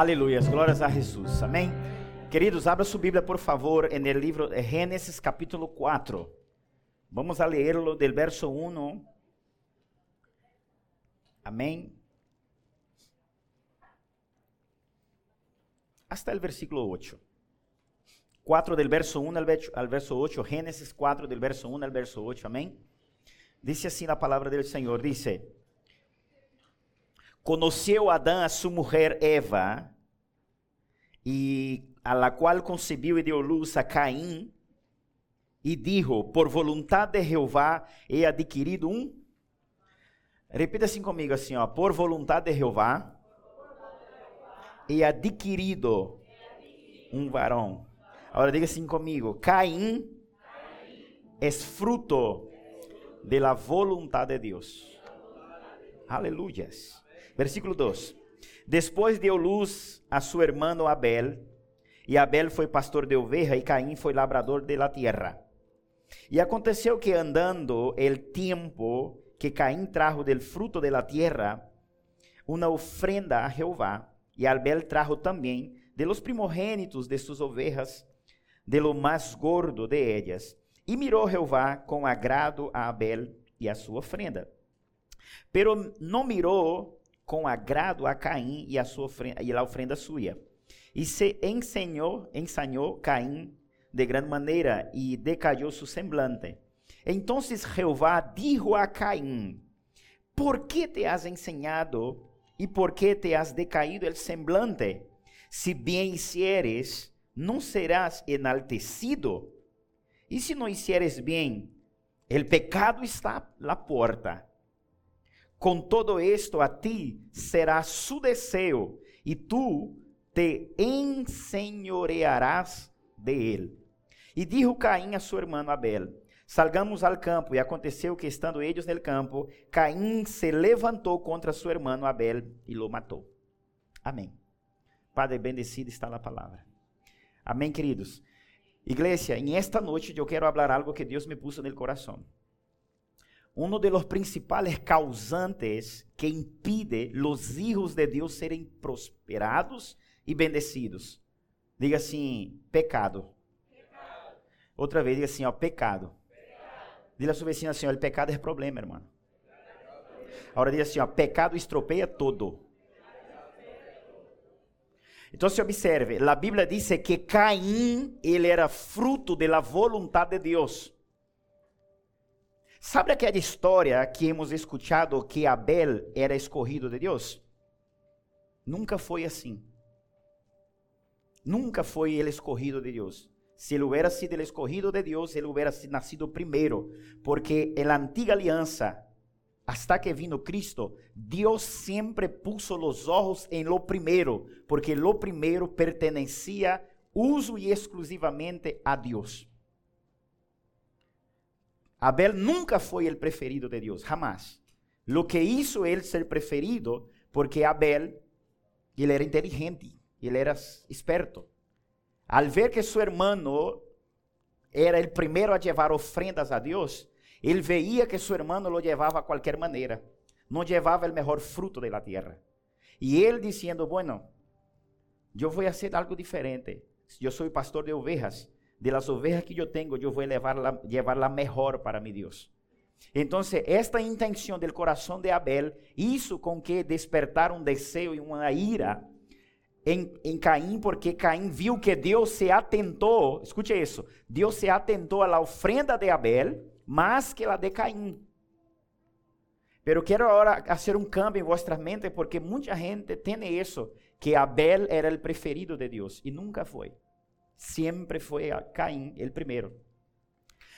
Aleluia, glórias a Jesus, amém? Queridos, abra sua Bíblia, por favor, el livro de Gênesis, capítulo 4. Vamos a leerlo del verso 1. Amém? Hasta el versículo 8. 4 del verso 1 al verso 8, Gênesis 4 del verso 1 al verso 8, amém? Dice assim a palavra do Senhor, dice: Conheceu Adão a sua mulher Eva, e a la qual concebeu e deu luz a Caim, e dijo: Por vontade de Jeová he adquirido um. Repita assim comigo, assim, ó. Por vontade de Jeová he adquirido um varão. Agora diga assim comigo: Caim é fruto de la voluntad de Deus. Aleluias. Versículo 2. Depois deu luz a seu irmão Abel, e Abel foi pastor de oveja, e Caim foi labrador de la tierra. E aconteceu que andando el tempo que Caim trajo del fruto de la tierra, uma ofrenda a Jeová, e Abel trajo também de los primogênitos de suas ovejas, de lo mais gordo de ellas. E mirou Jeová com agrado a Abel e a sua ofrenda. Pero não mirou com agrado a Caim e a sua ofrenda, e a ofrenda sua. E se ensinou, ensañou Caim de grande maneira e decayó su semblante. Então Jeová dijo a Caim: ¿Por que te has enseñado e por que te has decaído el semblante? Si bien hicieres, não serás enaltecido. E se não hicieres bem, el pecado está la porta com todo esto a ti será su deseo e tu te ensenhorearás de ele. E dijo Caim a seu irmão Abel: Salgamos ao campo. E aconteceu que, estando eles no campo, Caim se levantou contra seu irmão Abel e lo matou. Amém. Padre, bendecido está a palavra. Amém, queridos. Igreja, em esta noite eu quero falar algo que Deus me puso no coração uno de los principales causantes que impide los hijos de Dios serem prosperados e bendecidos. Diga assim, pecado. pecado. Outra vez, diga assim, ó, pecado. pecado. Diga a sua vecina assim, ó, pecado é problema, irmão. Agora diga assim, ó, pecado estropeia todo. Então, se observe, a Bíblia diz que Caim, ele era fruto da vontade de Deus. Sabe aquela história que hemos escuchado que Abel era escorrido de Deus? Nunca foi assim. Nunca foi ele escorrido de Deus. Se ele hubiera sido el escorrido de Deus, ele hubiera nascido primeiro, porque en la antiga aliança, hasta que vino Cristo, Deus sempre puso los ojos en lo primero, porque lo primero pertenecía uso y exclusivamente a Deus. Abel nunca foi o preferido de Deus, jamás. Lo que hizo ele ser preferido, porque Abel, ele era inteligente, ele era esperto. Al ver que seu irmão era o primeiro a levar ofrendas a Deus, ele veia que seu irmão lo levava a qualquer maneira, não levava o melhor fruto da terra. E ele dizendo, bueno, eu vou fazer algo diferente. Eu sou pastor de ovejas de las ovejas que yo tengo, yo voy a llevarla, llevarla mejor para mi Dios. Entonces, esta intención del corazón de Abel hizo con que despertara un deseo y una ira en, en, Caín, porque Caín vio que Dios se atentó, escuche eso, Dios se atentó a la ofrenda de Abel más que la de Caín. Pero quiero ahora hacer un cambio en vuestra mente porque mucha gente tiene eso, que Abel era el preferido de Dios y nunca fue siempre fue a Caín el primero.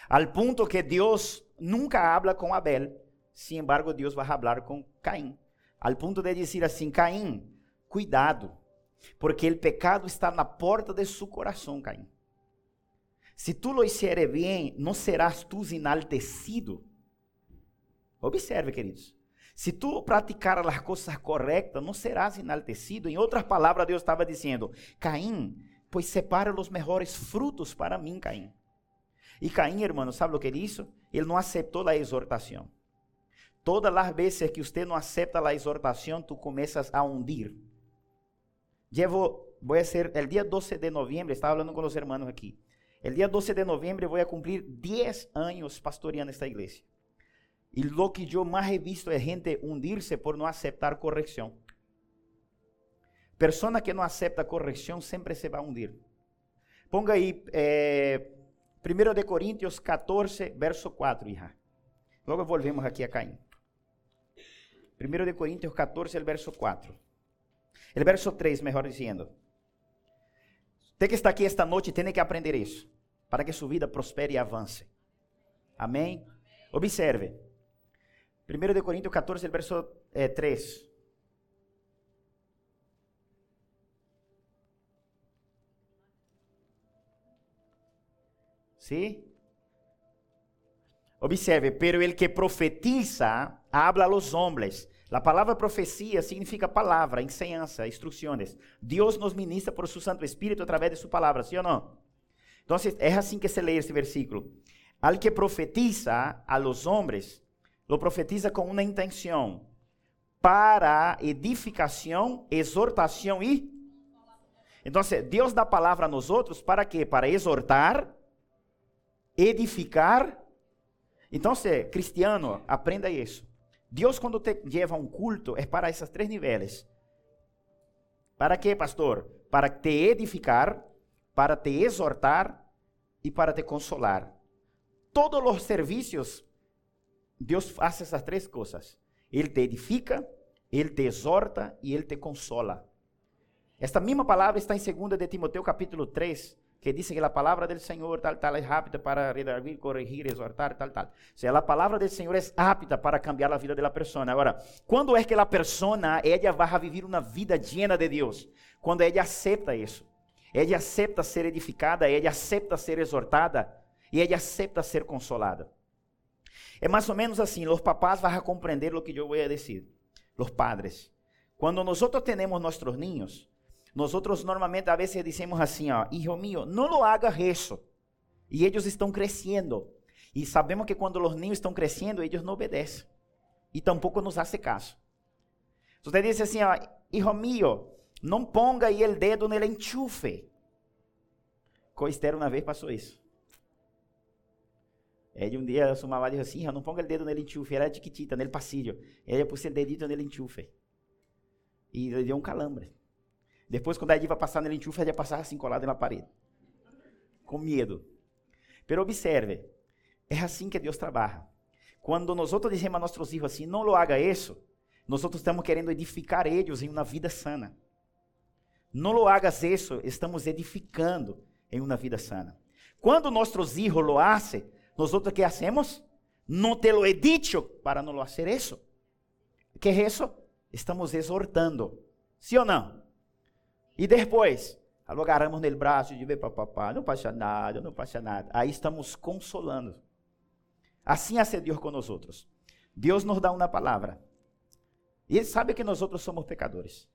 Al punto que Dios nunca habla con Abel, sin embargo Dios va a hablar con Caín. Al punto de decir assim, Caín, cuidado, porque el pecado está na porta de su corazón, Caín. Se tu lo hicieres bien, não serás tu enaltecido. Observe, queridos. Se tu praticar as coisas corretas, não serás enaltecido. Em outras palavras, Deus estava dizendo: Caim, pois separa os melhores frutos para mim, Caim. E Caim, irmão, sabe o que ele hizo? Ele não aceitou a exortação. Todas as vezes que você não aceita a exortação, tu começas a hundir. llevo, voy a ser, el día 12 de noviembre, estaba hablando con los hermanos aquí, el día 12 de noviembre voy a cumplir 10 años pastoreando esta iglesia. Y lo que yo más he visto es gente hundirse por no aceptar corrección. Persona que no acepta corrección siempre se va a hundir. Ponga aí é, 1 de Coríntios 14, verso 4, hija. Logo volvemos aqui a Caim. 1 de Coríntios 14, el verso 4. El verso 3, mejor diciendo. Usted que está aqui esta noite tem que aprender isso, para que sua vida prospere e avance. Amém? Observe. 1 de Coríntios 14, el verso eh, 3. ¿Sí? Observe, pero el que profetiza habla a los hombres. La palabra profecía significa palavra, enseñanza, instrucciones. Deus nos ministra por su Santo Espírito através de su palabra, ¿sí o no? Entonces, es así que se lee este versículo. Al que profetiza a los hombres, lo profetiza con una intención para edificación, exhortación y... Entonces, Dios da palabra a nosotros para qué? Para exhortar, edificar. Então, cristiano, aprenda isso. Deus, quando te leva a um culto, é para esses três níveis. Para quê, pastor? Para te edificar, para te exortar e para te consolar. Todos os serviços, Deus faz essas três coisas. Ele te edifica, ele te exorta e ele te consola. Esta mesma palavra está em 2 de Timoteu capítulo 3, que dice que la palabra del Señor tal, tal es apta para redarguir, corregir, exhortar, tal, tal. O sea, la palabra del Señor es apta para cambiar la vida de la persona. ¿cuándo es que la persona, ella va a vivir vida llena de Dios? Cuando ella acepta eso. Ella acepta ser edificada, ella acepta ser exhortada e ella acepta ser consolada. É mais ou menos assim, os papás vão compreender o que eu vou dizer. Os padres. Quando nós temos nossos niños, Nosotros normalmente a veces decimos así, ó, hijo mío, no lo hagas eso. Y ellos están creciendo. Y sabemos que cuando los niños están creciendo, ellos no obedecen. Y tampoco nos hace caso. Usted dice assim, ó, hijo mío, não ponga aí o dedo no enchufe. Com Esther uma vez passou isso. Ele um dia, su mamá disse assim, não ponga o dedo no enchufe, era chiquitita, no passillo. Ela pôs o dedito no enchufe. E deu um calambre. Depois, quando a diva passar no enchufe, ela ia passar assim colada na parede. Com medo. Pero observe, é assim que Deus trabalha. Quando nós dizemos a nossos filhos assim, não lo haga isso, nós estamos querendo edificar eles em uma vida sana. Não lo hagas isso, estamos edificando em uma vida sana. Quando nossos filhos lo hacen, nós o que hacemos? Não te lo he dicho para não lo hacer isso. Que é isso? Estamos exortando. Sim ou não? E depois, agarramos no braço de ver papá, não passa nada, não passa nada. Aí estamos consolando. Assim hace Deus com nós outros. Deus nos dá uma palavra. E Ele sabe que nós outros somos pecadores.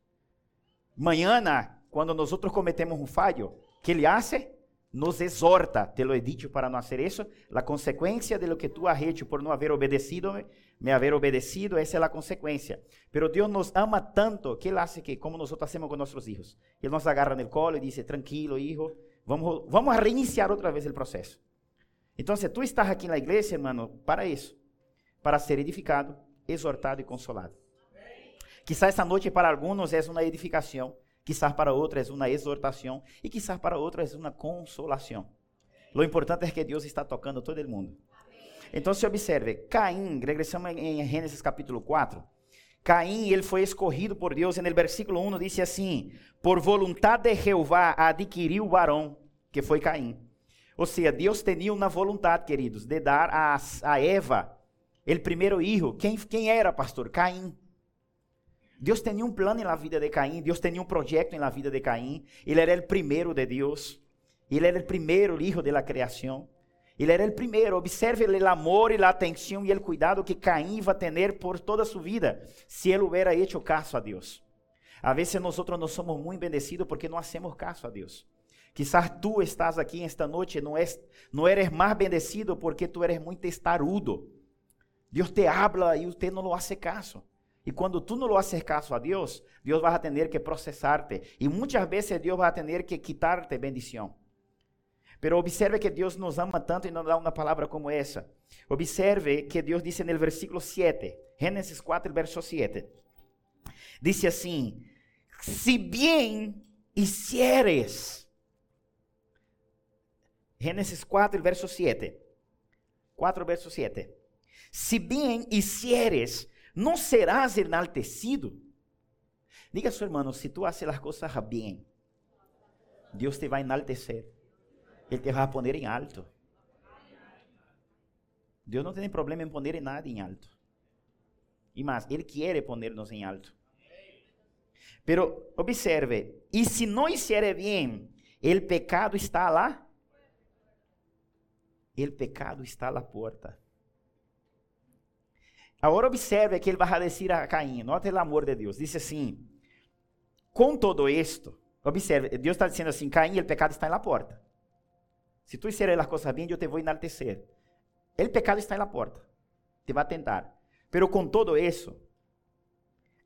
Manhã, quando nós outros cometemos um falho, que Ele hace? Nos exorta, te lo he dicho para não hacer isso. A consequência de lo que tu has hecho por não haber obedecido me haber obedecido, essa é a consequência. Pero Deus nos ama tanto que Ele hace que, como nós fazemos com nossos filhos, Ele nos agarra no colo e diz: tranquilo, hijo, vamos, vamos a reiniciar outra vez o processo. Então, se tu estás aqui na igreja, hermano, para isso, para ser edificado, exortado e consolado. Quizás esta noite para alguns é uma edificação, quizás para outros é uma exortação e quizás para outros é uma consolação. Lo importante é que Deus está tocando todo o mundo. Então se observe, Caim, regressamos em Gênesis capítulo 4. Caim, ele foi escorrido por Deus, e no versículo 1 diz assim: Por vontade de Jeová adquiriu o varão, que foi Caim. Ou seja, Deus tinha uma vontade, queridos, de dar a, a Eva o primeiro filho. Quem, quem era, pastor? Caim. Deus tinha um plano na vida de Caim, Deus tinha um projeto na vida de Caim. Ele era o primeiro de Deus. Ele era o primeiro filho da criação. Ele era o primeiro. Observe o amor e a atenção e o cuidado que Caim a ter por toda sua vida, se ele hubiera hecho caso a Deus. A vezes nós não somos muito bendecidos porque não hacemos caso a Deus. Quizás tu estás aqui esta noite, não, és, não eres mais bendecido porque tu eres muito estarudo. Deus te habla e você não lo hace caso. Y cuando tú no lo haces caso a Dios, Dios va a tener que procesarte. Y muchas veces Dios va a tener que quitarte bendición. Pero observe que Dios nos ama tanto y nos da una palabra como esa. Observe que Dios dice en el versículo 7, Génesis 4, verso 7. Dice así, si bien hicieres, Génesis 4, verso 7, 4, verso 7, si bien hicieres, no serás enaltecido. Diga a su hermano, si tú haces las cosas bien, Dios te va a enaltecer. Él te va a poner en alto. Dios no tiene problema en poner nada en alto. Y más, Él quiere ponernos en alto. Pero observe, y si no hiciere bien, el pecado está lá. El pecado está a la puerta. Agora observe que ele vai dizer a Caim, note o amor de Deus, diz assim, com todo isto, observe, Deus está dizendo assim, Caim, o pecado está na porta. Se tu hicieres as coisas bem, eu te vou enaltecer. O pecado está na porta, te vai tentar. Pero com todo isso,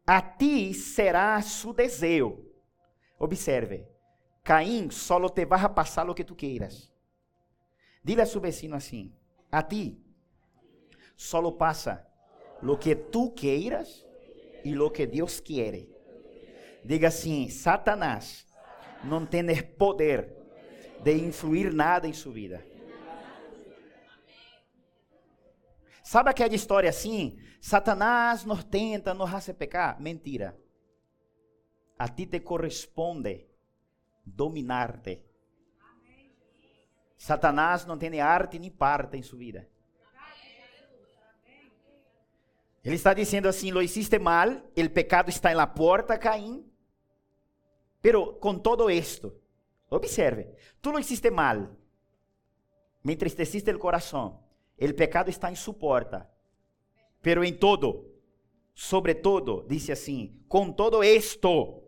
a ti será su desejo. Observe, Caim solo te vai passar o que tu queiras. Dile a su vecino assim, a ti solo passa lo que tú queiras e lo que Deus quiere. Diga assim: Satanás não tem poder de influir nada em sua vida. Sabe aquela história assim? Satanás nos tenta, nos hace pecar. Mentira. A ti te corresponde dominar-te. Satanás não tem arte nem parte em sua vida. Ele está dizendo assim: lo hiciste mal, o pecado está na porta, Caim. Pero com todo esto, observe, tu lo hiciste mal, me entristeciste el corazón, el pecado está en su porta, pero en todo, sobre todo, dice assim: com todo esto,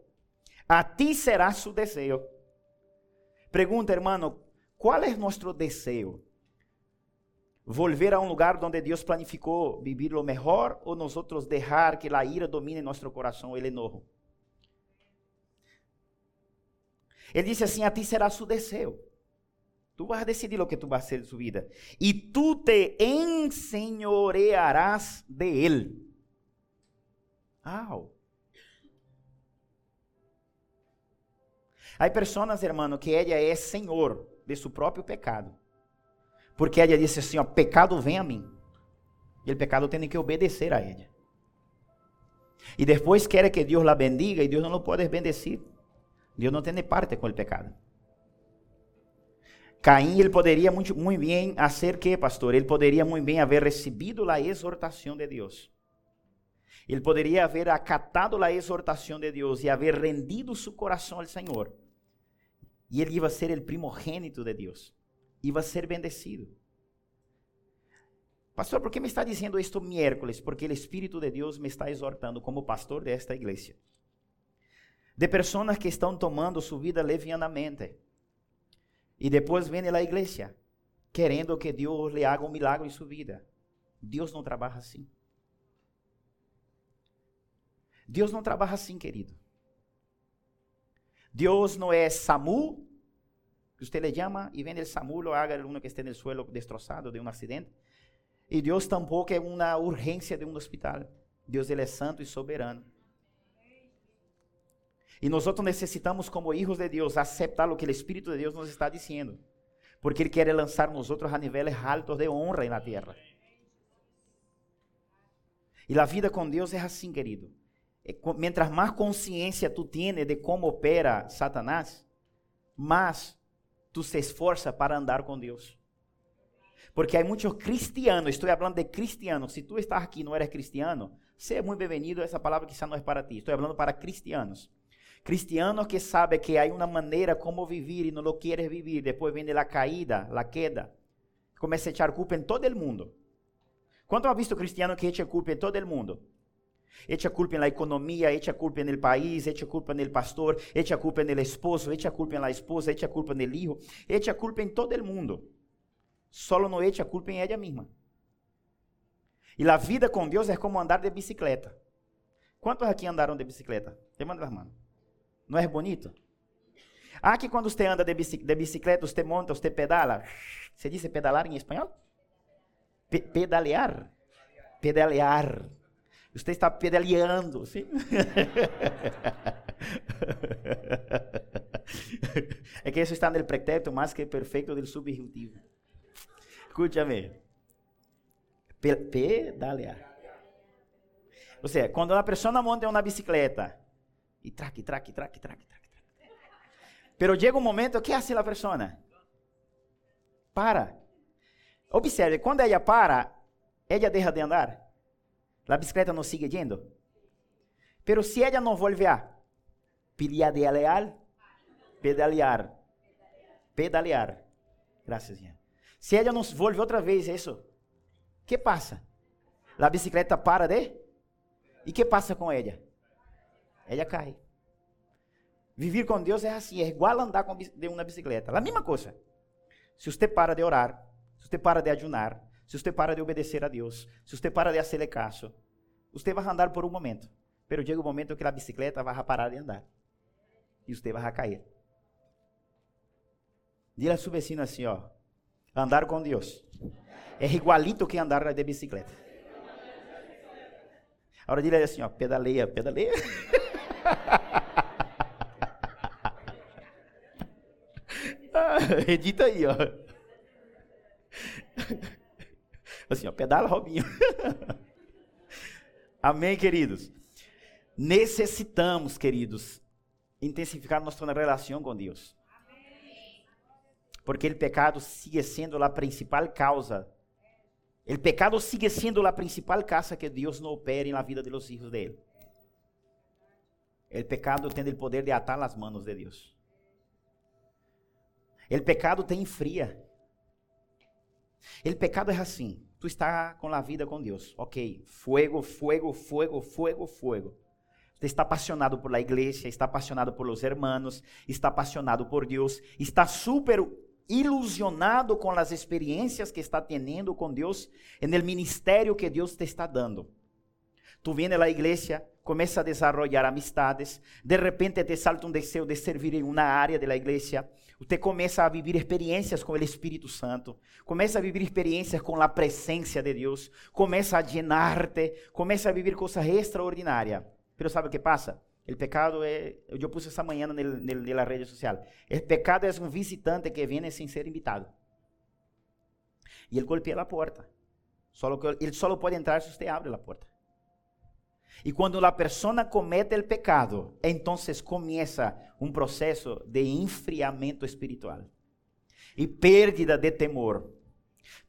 a ti será su deseo. Pergunta, hermano, qual é nosso desejo? Volver a um lugar onde Deus planificou vivir o melhor ou nós outros deixar que a ira domine nosso coração, o enojo? Ele disse assim: A ti será su desejo. Tu vas a decidir o que tu vas a hacer de sua vida. E tu te enseñorearás de ele. Au. Há pessoas, hermano, que ela é senhor de seu próprio pecado. Porque ela disse assim: ó, pecado vem a mim. E o pecado tem que obedecer a ela. E depois quer que Deus la bendiga e Deus não pode bendecir. Deus não tem parte com o pecado. Caim, ele poderia muito, muito bem fazer que, pastor? Ele poderia muito bem haver recebido a exortação de Deus. Ele poderia haver acatado a exortação de Deus e haver rendido seu coração ao Senhor. E ele ia ser o primogênito de Deus iba a ser bendecido. Pastor, por que me está dizendo isto miércoles? Porque o Espírito de Deus me está exortando como pastor desta igreja. De pessoas que estão tomando sua vida levianamente. E depois vem a igreja, querendo que Deus lhe haga um milagre em sua vida. Deus não trabalha assim. Deus não trabalha assim, querido. Deus não é Samu Usted le llama y viene el SAMU, lo haga el uno que esté en el suelo destrozado de un accidente. Y Dios tampoco es una urgencia de un hospital. Dios Él es santo y soberano. E nós necessitamos, como hijos de Deus, aceitar o que o Espírito de Deus nos está dizendo. Porque Ele quer lançar nós a níveis altos de honra na terra. E a vida com Deus é assim, querido. Mientras mais consciência tu tienes de como opera Satanás, mais tu se esforça para andar com Deus. Porque há muitos cristianos, estou falando de cristianos. Se tu estás aqui e não eres cristiano, seja muito bem-vindo. Essa palavra quizá não é para ti. Estou falando para cristianos. Cristianos que sabem que há uma maneira como viver e não lo queres viver. Depois vem a caída, a queda. Começa a echar culpa em todo o mundo. Quanto ha visto cristiano que echa culpa em todo o mundo? Echa culpa na economia, echa culpa no país, echa culpa no pastor, echa culpa no esposo, echa culpa na esposa, echa culpa no hijo, echa culpa em todo o mundo. Solo não echa culpa em ela mesma. E a vida com Deus é como andar de bicicleta. Quantos aqui andaram de bicicleta? As mãos. Não é bonito? Ah, que quando você anda de bicicleta, você monta, você pedala. Você disse pedalar em espanhol? Pe pedalear? Pedalear. Você está pedaleando, sim? é que isso está no pretérito mais que perfeito do subjuntivo. Escúchame. Pe pedalear. Ou seja, quando uma pessoa monta uma bicicleta, e traque, traque, traque, traque, traque, traque. Pero chega um momento, que faz a pessoa? Para. Observe, quando ela para, ela deixa de andar. A bicicleta não sigue indo. Pero se ela não volver, pedalear, pedalear, pedalear. Graças, Senhor. Se ela não volve outra vez, isso, que passa? A bicicleta para de? E que passa com ela? Ela cai. Viver com Deus é assim, é igual andar com de uma bicicleta. A mesma coisa. Se você para de orar, se você para de ajunar, se você para de obedecer a Deus, se você para de hacerle caso, você vai andar por um momento. Pero chega o um momento que a bicicleta vai parar de andar. E você vai cair. Diga a seu vecino assim, ó. Andar com Deus. É igualito que andar de bicicleta. Agora diga assim, ó. Pedaleia, pedaleia. edita aí, ó. Assim, ó, pedala, Robinho. Amém, queridos? Necessitamos, queridos, intensificar nossa relação com Deus. Porque o pecado sigue sendo a principal causa. O pecado sigue sendo a principal causa que Deus não opere na vida dos filhos dele. O pecado tem o poder de atar as mãos de Deus. O pecado te enfria. O pecado é assim. Tu está com a vida com Deus. Ok. Fuego, fuego, fuego, fuego, fuego. Você está apaixonado por la igreja, está apaixonado por los hermanos, está apaixonado por Deus, está super ilusionado com as experiências que está tendo com Deus no ministério que Deus te está dando. Tu vem à igreja, começa a desenvolver amistades, de repente te salta um desejo de servir em uma área da igreja, você começa a viver experiências com o Espírito Santo, começa a viver experiências com a presença de Deus, começa a llenar-te, começa a viver coisas extraordinárias. Mas sabe o que passa? O pecado é, eu pus essa manhã na rede social. O pecado é um visitante que vem sem ser invitado. E ele golpea a porta. Ele só pode entrar se você abre a porta. E quando a pessoa comete o pecado, então começa um processo de enfriamento espiritual e pérdida de temor.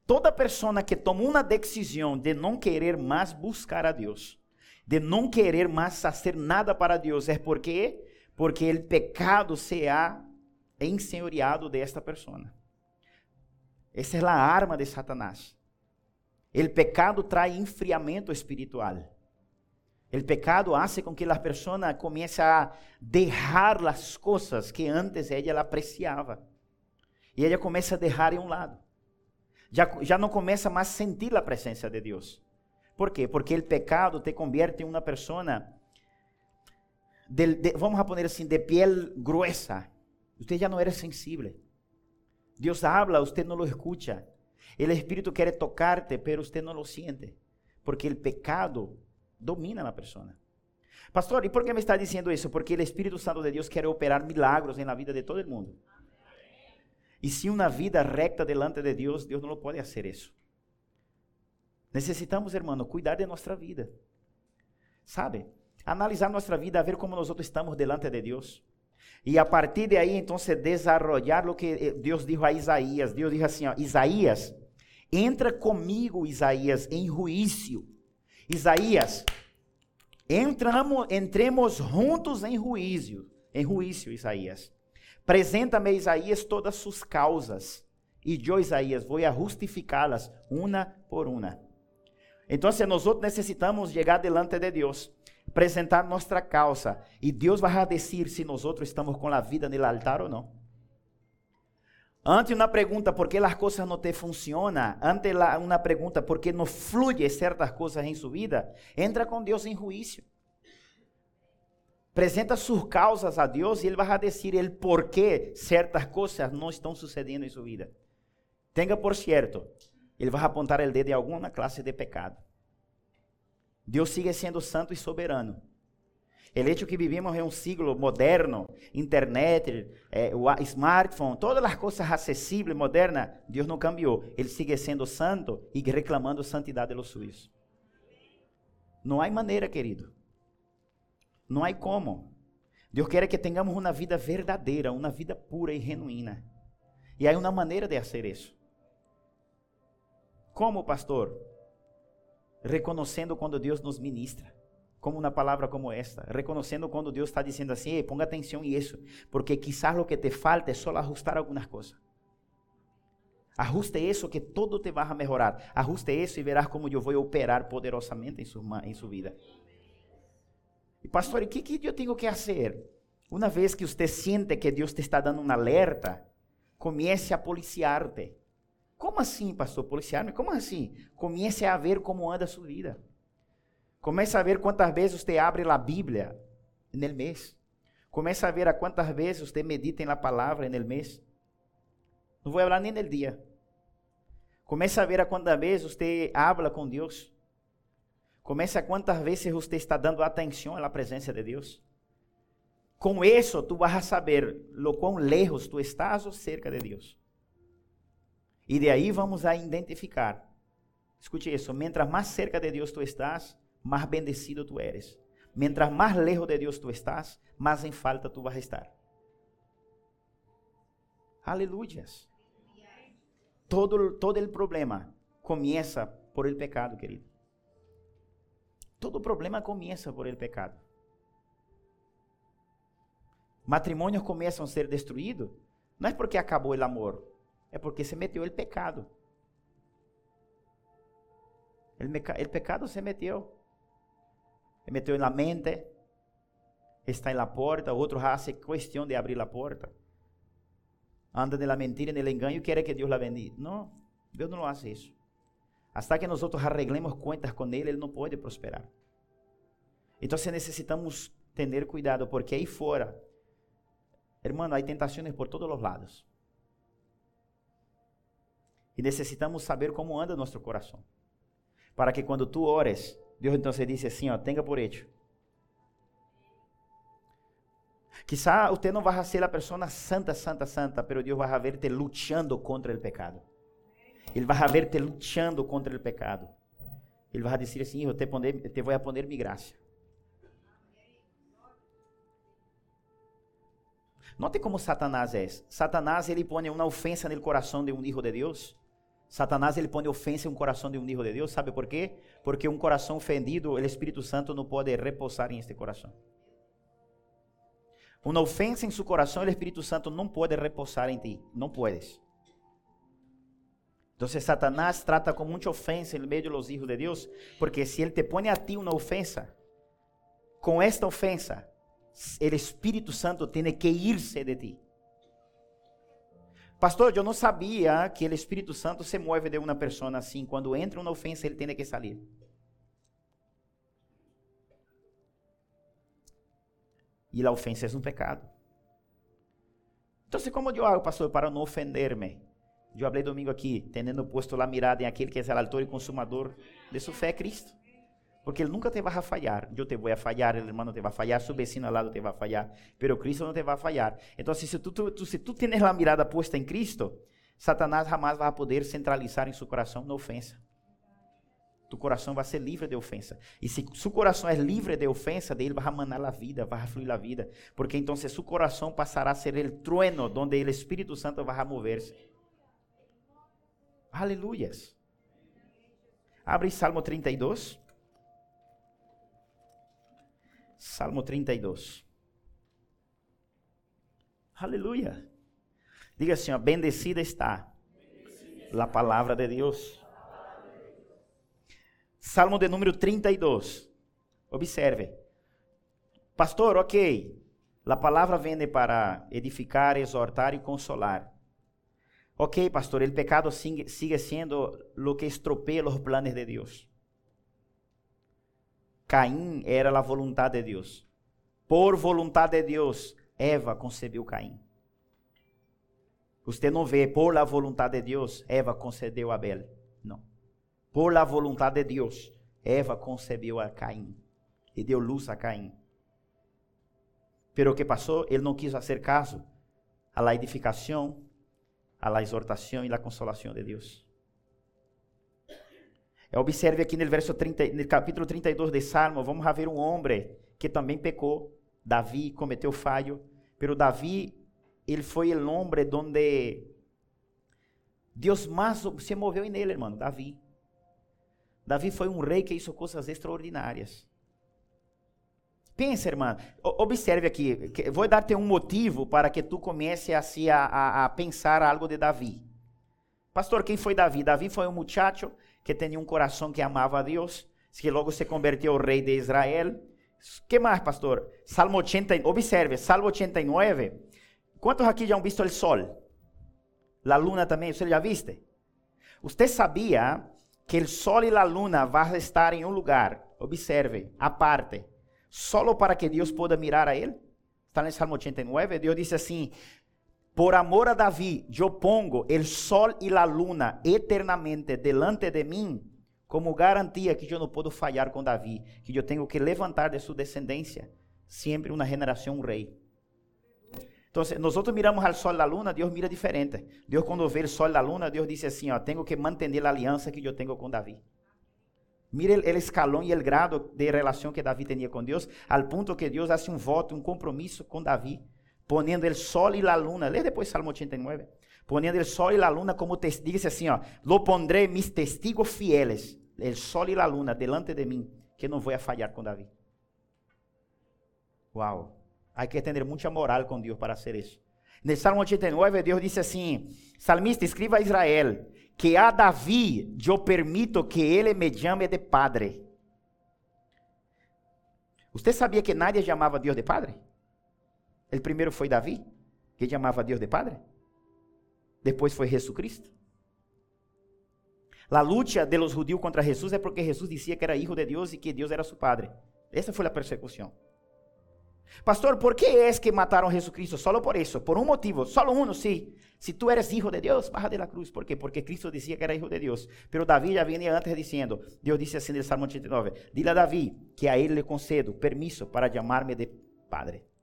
Toda pessoa que toma uma decisão de não querer mais buscar a Deus, de não querer mais fazer nada para Deus, é porque porque o pecado se ha ensenhoreado desta pessoa. Essa é a arma de Satanás. O pecado traz enfriamento espiritual. O pecado hace com que a pessoa comece a deixar as coisas que antes ela apreciava. E ela começa a deixar em um lado. Já, já não começa mais a sentir a presença de Deus. Por quê? Porque o pecado te convierte em uma pessoa, de, de, vamos a poner assim, de piel gruesa. Você já não era sensível. Deus habla, você não lo escucha. O Espírito quer tocarte, pero você não lo siente. Porque o pecado domina na pessoa. Pastor, e por que me está dizendo isso? Porque o Espírito Santo de Deus quer operar milagros na vida de todo mundo. E se uma vida recta delante de Deus, Deus não pode fazer isso. Necessitamos, irmão, cuidar de nossa vida. Sabe? Analisar nossa vida, ver como nós estamos delante de Deus. E a partir de aí, então, desarrollar o que eh, Deus disse a Isaías. Deus disse assim: ó, Isaías, entra comigo, Isaías, em juízo Isaías, entramos, entremos juntos em juízo, em juízo, Isaías. Presenta-me, Isaías, todas suas causas, e eu, Isaías, vou justificá-las, uma por uma. Então, nós necessitamos chegar delante de Deus, apresentar nossa causa, e Deus vai dizer se nós estamos com a vida no altar ou não. Ante uma pergunta por que as coisas não te funcionam, ante uma pergunta por que não flui certas coisas em sua vida, entra com Deus em juízo. Apresenta suas causas a Deus e Ele vai dizer el por que certas coisas não estão sucedendo em sua vida. Tenha por certo, Ele vai apontar o dedo em alguma classe de pecado. Deus sigue sendo santo e soberano. O hecho que vivimos em um siglo moderno, internet, eh, smartphone, todas as coisas acessíveis, modernas, Deus não cambiou. Ele sigue sendo santo e reclamando santidade de los suyos. Não há maneira, querido. Não há como. Deus quer que tenhamos uma vida verdadeira, uma vida pura e genuína. E há uma maneira de fazer isso. Como, pastor? Reconhecendo quando Deus nos ministra como uma palavra como esta, reconhecendo quando Deus está dizendo assim, ponga atenção em isso, porque quizás o que te falta é só ajustar algumas coisas. Ajuste isso que todo te vai a melhorar. Ajuste isso e verás como eu vou operar poderosamente em sua, vida. Pastor, o que, eu tenho que fazer? Uma vez que você sente que Deus te está dando um alerta, comece a policiar-te. Como assim, pastor, policiar-me? Como assim? Comece a ver como anda sua vida. Comece a ver quantas vezes você abre a Bíblia no mês. Comece a ver a quantas vezes você medita na palavra no mês. Não vou falar nem no dia. Comece a ver a quantas vezes você habla com Deus. Comece a quantas vezes você está dando atenção à presença de Deus. Com isso, tu vas a saber lo quão lejos tu estás ou cerca de Deus. E de aí vamos a identificar. Escute isso, mientras mais cerca de Deus tu estás, mais bendecido tu eres. Mientras mais lejos de Deus tu estás, mais em falta tu vas a estar. Aleluias. Todo, todo el problema comienza por el pecado, querido. Todo problema comienza por el pecado. Matrimônios começam a ser destruídos, não é porque acabou o amor, é porque se meteu o pecado. O pecado se meteu. Se meteu na mente, está na porta, outro hace questão de abrir a porta. Anda na mentira, no engano e quer que Deus la bendiga. Não, Deus não hace isso. Hasta que nós arreglemos contas com Ele, Ele não pode prosperar. Então necessitamos ter cuidado, porque aí fora, hermano, há tentações por todos os lados. E necessitamos saber como anda nosso coração. Para que quando tu ores, Deus então se diz assim, ó, tenha por hecho. Quizá você não vai ser a pessoa santa, santa, santa, pero Deus vai ver-te lutando contra o pecado. Ele vai ver-te lutando contra o pecado. Ele vai dizer assim, eu te, poner, te vou poner mi graça. Note como Satanás é. Satanás ele põe uma ofensa no coração de um filho de Deus Satanás ele põe ofensa em um coração de um hijo de Deus, sabe por quê? Porque um coração ofendido, o Espírito Santo não pode repousar em este coração. Uma ofensa em seu coração, o Espírito Santo não pode repousar em ti, não puedes. Então, Satanás trata com muita ofensa no meio de los hijos de Deus, porque se ele te põe a ti uma ofensa, com esta ofensa, o Espírito Santo tem que irse de ti. Pastor, eu não sabia que o Espírito Santo se move de uma pessoa assim. Quando entra uma ofensa, ele tem que sair. E a ofensa é um pecado. Então, como eu hago, pastor, para não ofender-me? Eu falei domingo aqui, tendo posto a mirada em aquele que é o autor e consumador de sua fé, Cristo. Porque Ele nunca te vai a falhar. Eu te vou a falhar, o irmão te vai a falhar, seu vecino ao lado te vai a falhar, pero Cristo não te vai a falhar. Então, se tu, tu, se tu tens a mirada posta em Cristo, Satanás jamais vai poder centralizar em seu coração uma ofensa. Tu coração vai ser livre de ofensa. E se seu coração é livre de ofensa, dele vai manar a vida, vai fluir a vida. Porque então, se seu coração passará a ser o trueno, onde o Espírito Santo vai mover-se. Aleluias. Abre Salmo 32. Salmo 32. Aleluia. Diga assim, ó, bendecida está a palavra de Deus. Salmo de número 32. Observe. Pastor, ok. A palavra vem para edificar, exortar e consolar. Ok, pastor, o pecado sigue, sendo lo que estropea os planos de Deus. Caim era a vontade de Deus. por vontade de Deus, Eva concebeu Caim. Você não vê, por la vontade de Deus, Eva concedeu Abel. Não. Por la vontade de Deus, Eva concebeu a Caim. E deu luz a Caim. Pero o que passou? Ele não quis fazer caso a la edificação, a la exortação e la consolação de Deus. Observe aqui no verso 30, no capítulo 32 de Salmo, vamos ver um homem que também pecou. Davi cometeu falho, pero Davi, ele foi o homem donde Deus mais se moveu nele, irmão, Davi. Davi foi um rei que hizo coisas extraordinárias. Pensa, irmã, observe aqui, vou dar-te um motivo para que tu comece a, a, a pensar algo de Davi. Pastor, quem foi Davi? Davi foi um muchacho que tinha um coração que amava a Deus, que logo se converteu rei de Israel. que mais, pastor? Salmo 80, observe, Salmo 89. Quantos aqui já han visto o sol? La luna também, você já viste? Você sabia que o sol e a luna vão estar em um lugar, observe, aparte, solo para que Deus possa mirar a ele? Está no Salmo 89, Deus diz assim, por amor a Davi, eu pongo o sol e a luna eternamente delante de mim, como garantia que eu não posso falhar com Davi, que eu tenho que levantar de sua descendência sempre uma generação um rei. Então, nós miramos ao sol e à luna, Deus mira diferente. Deus, quando vê o sol e a luna, Deus diz assim: ó, tenho que manter a aliança que eu tenho com Davi. Mire o escalão e o grado de relação que Davi tinha com Deus, ao ponto que Deus hace um voto, um compromisso com Davi poniendo el sol y la luna. Lê depois Salmo 89. Poniendo el sol y la luna como testigo. Dice assim, ó, lo pondré mis testigos fieles, el sol y la luna, delante de mim, que não vou a falhar com Davi. Uau. Hay que tener mucha moral com Deus para hacer isso. No Salmo 89, Deus disse assim: Salmista, escriba a Israel que a Davi eu permito que ele me chame de padre. Você sabia que nadie chamava Deus de padre? O primeiro foi Davi, que chamava Deus de Padre. Depois foi Jesucristo. A luta de los judíos contra Jesus é porque Jesus dizia que era hijo de Deus e que Deus era seu padre. Essa foi a persecução. Pastor, ¿por que é que mataram Jesucristo? Solo por isso, por um motivo, solo um, sim. Si tu eres hijo de Deus, baja de la cruz. ¿Por qué? Porque Cristo dizia que era hijo de Deus. Pero Davi já vinha antes dizendo, Deus disse assim no Salmo 89, dile a Davi que a ele le concedo permiso para chamar-me de Padre.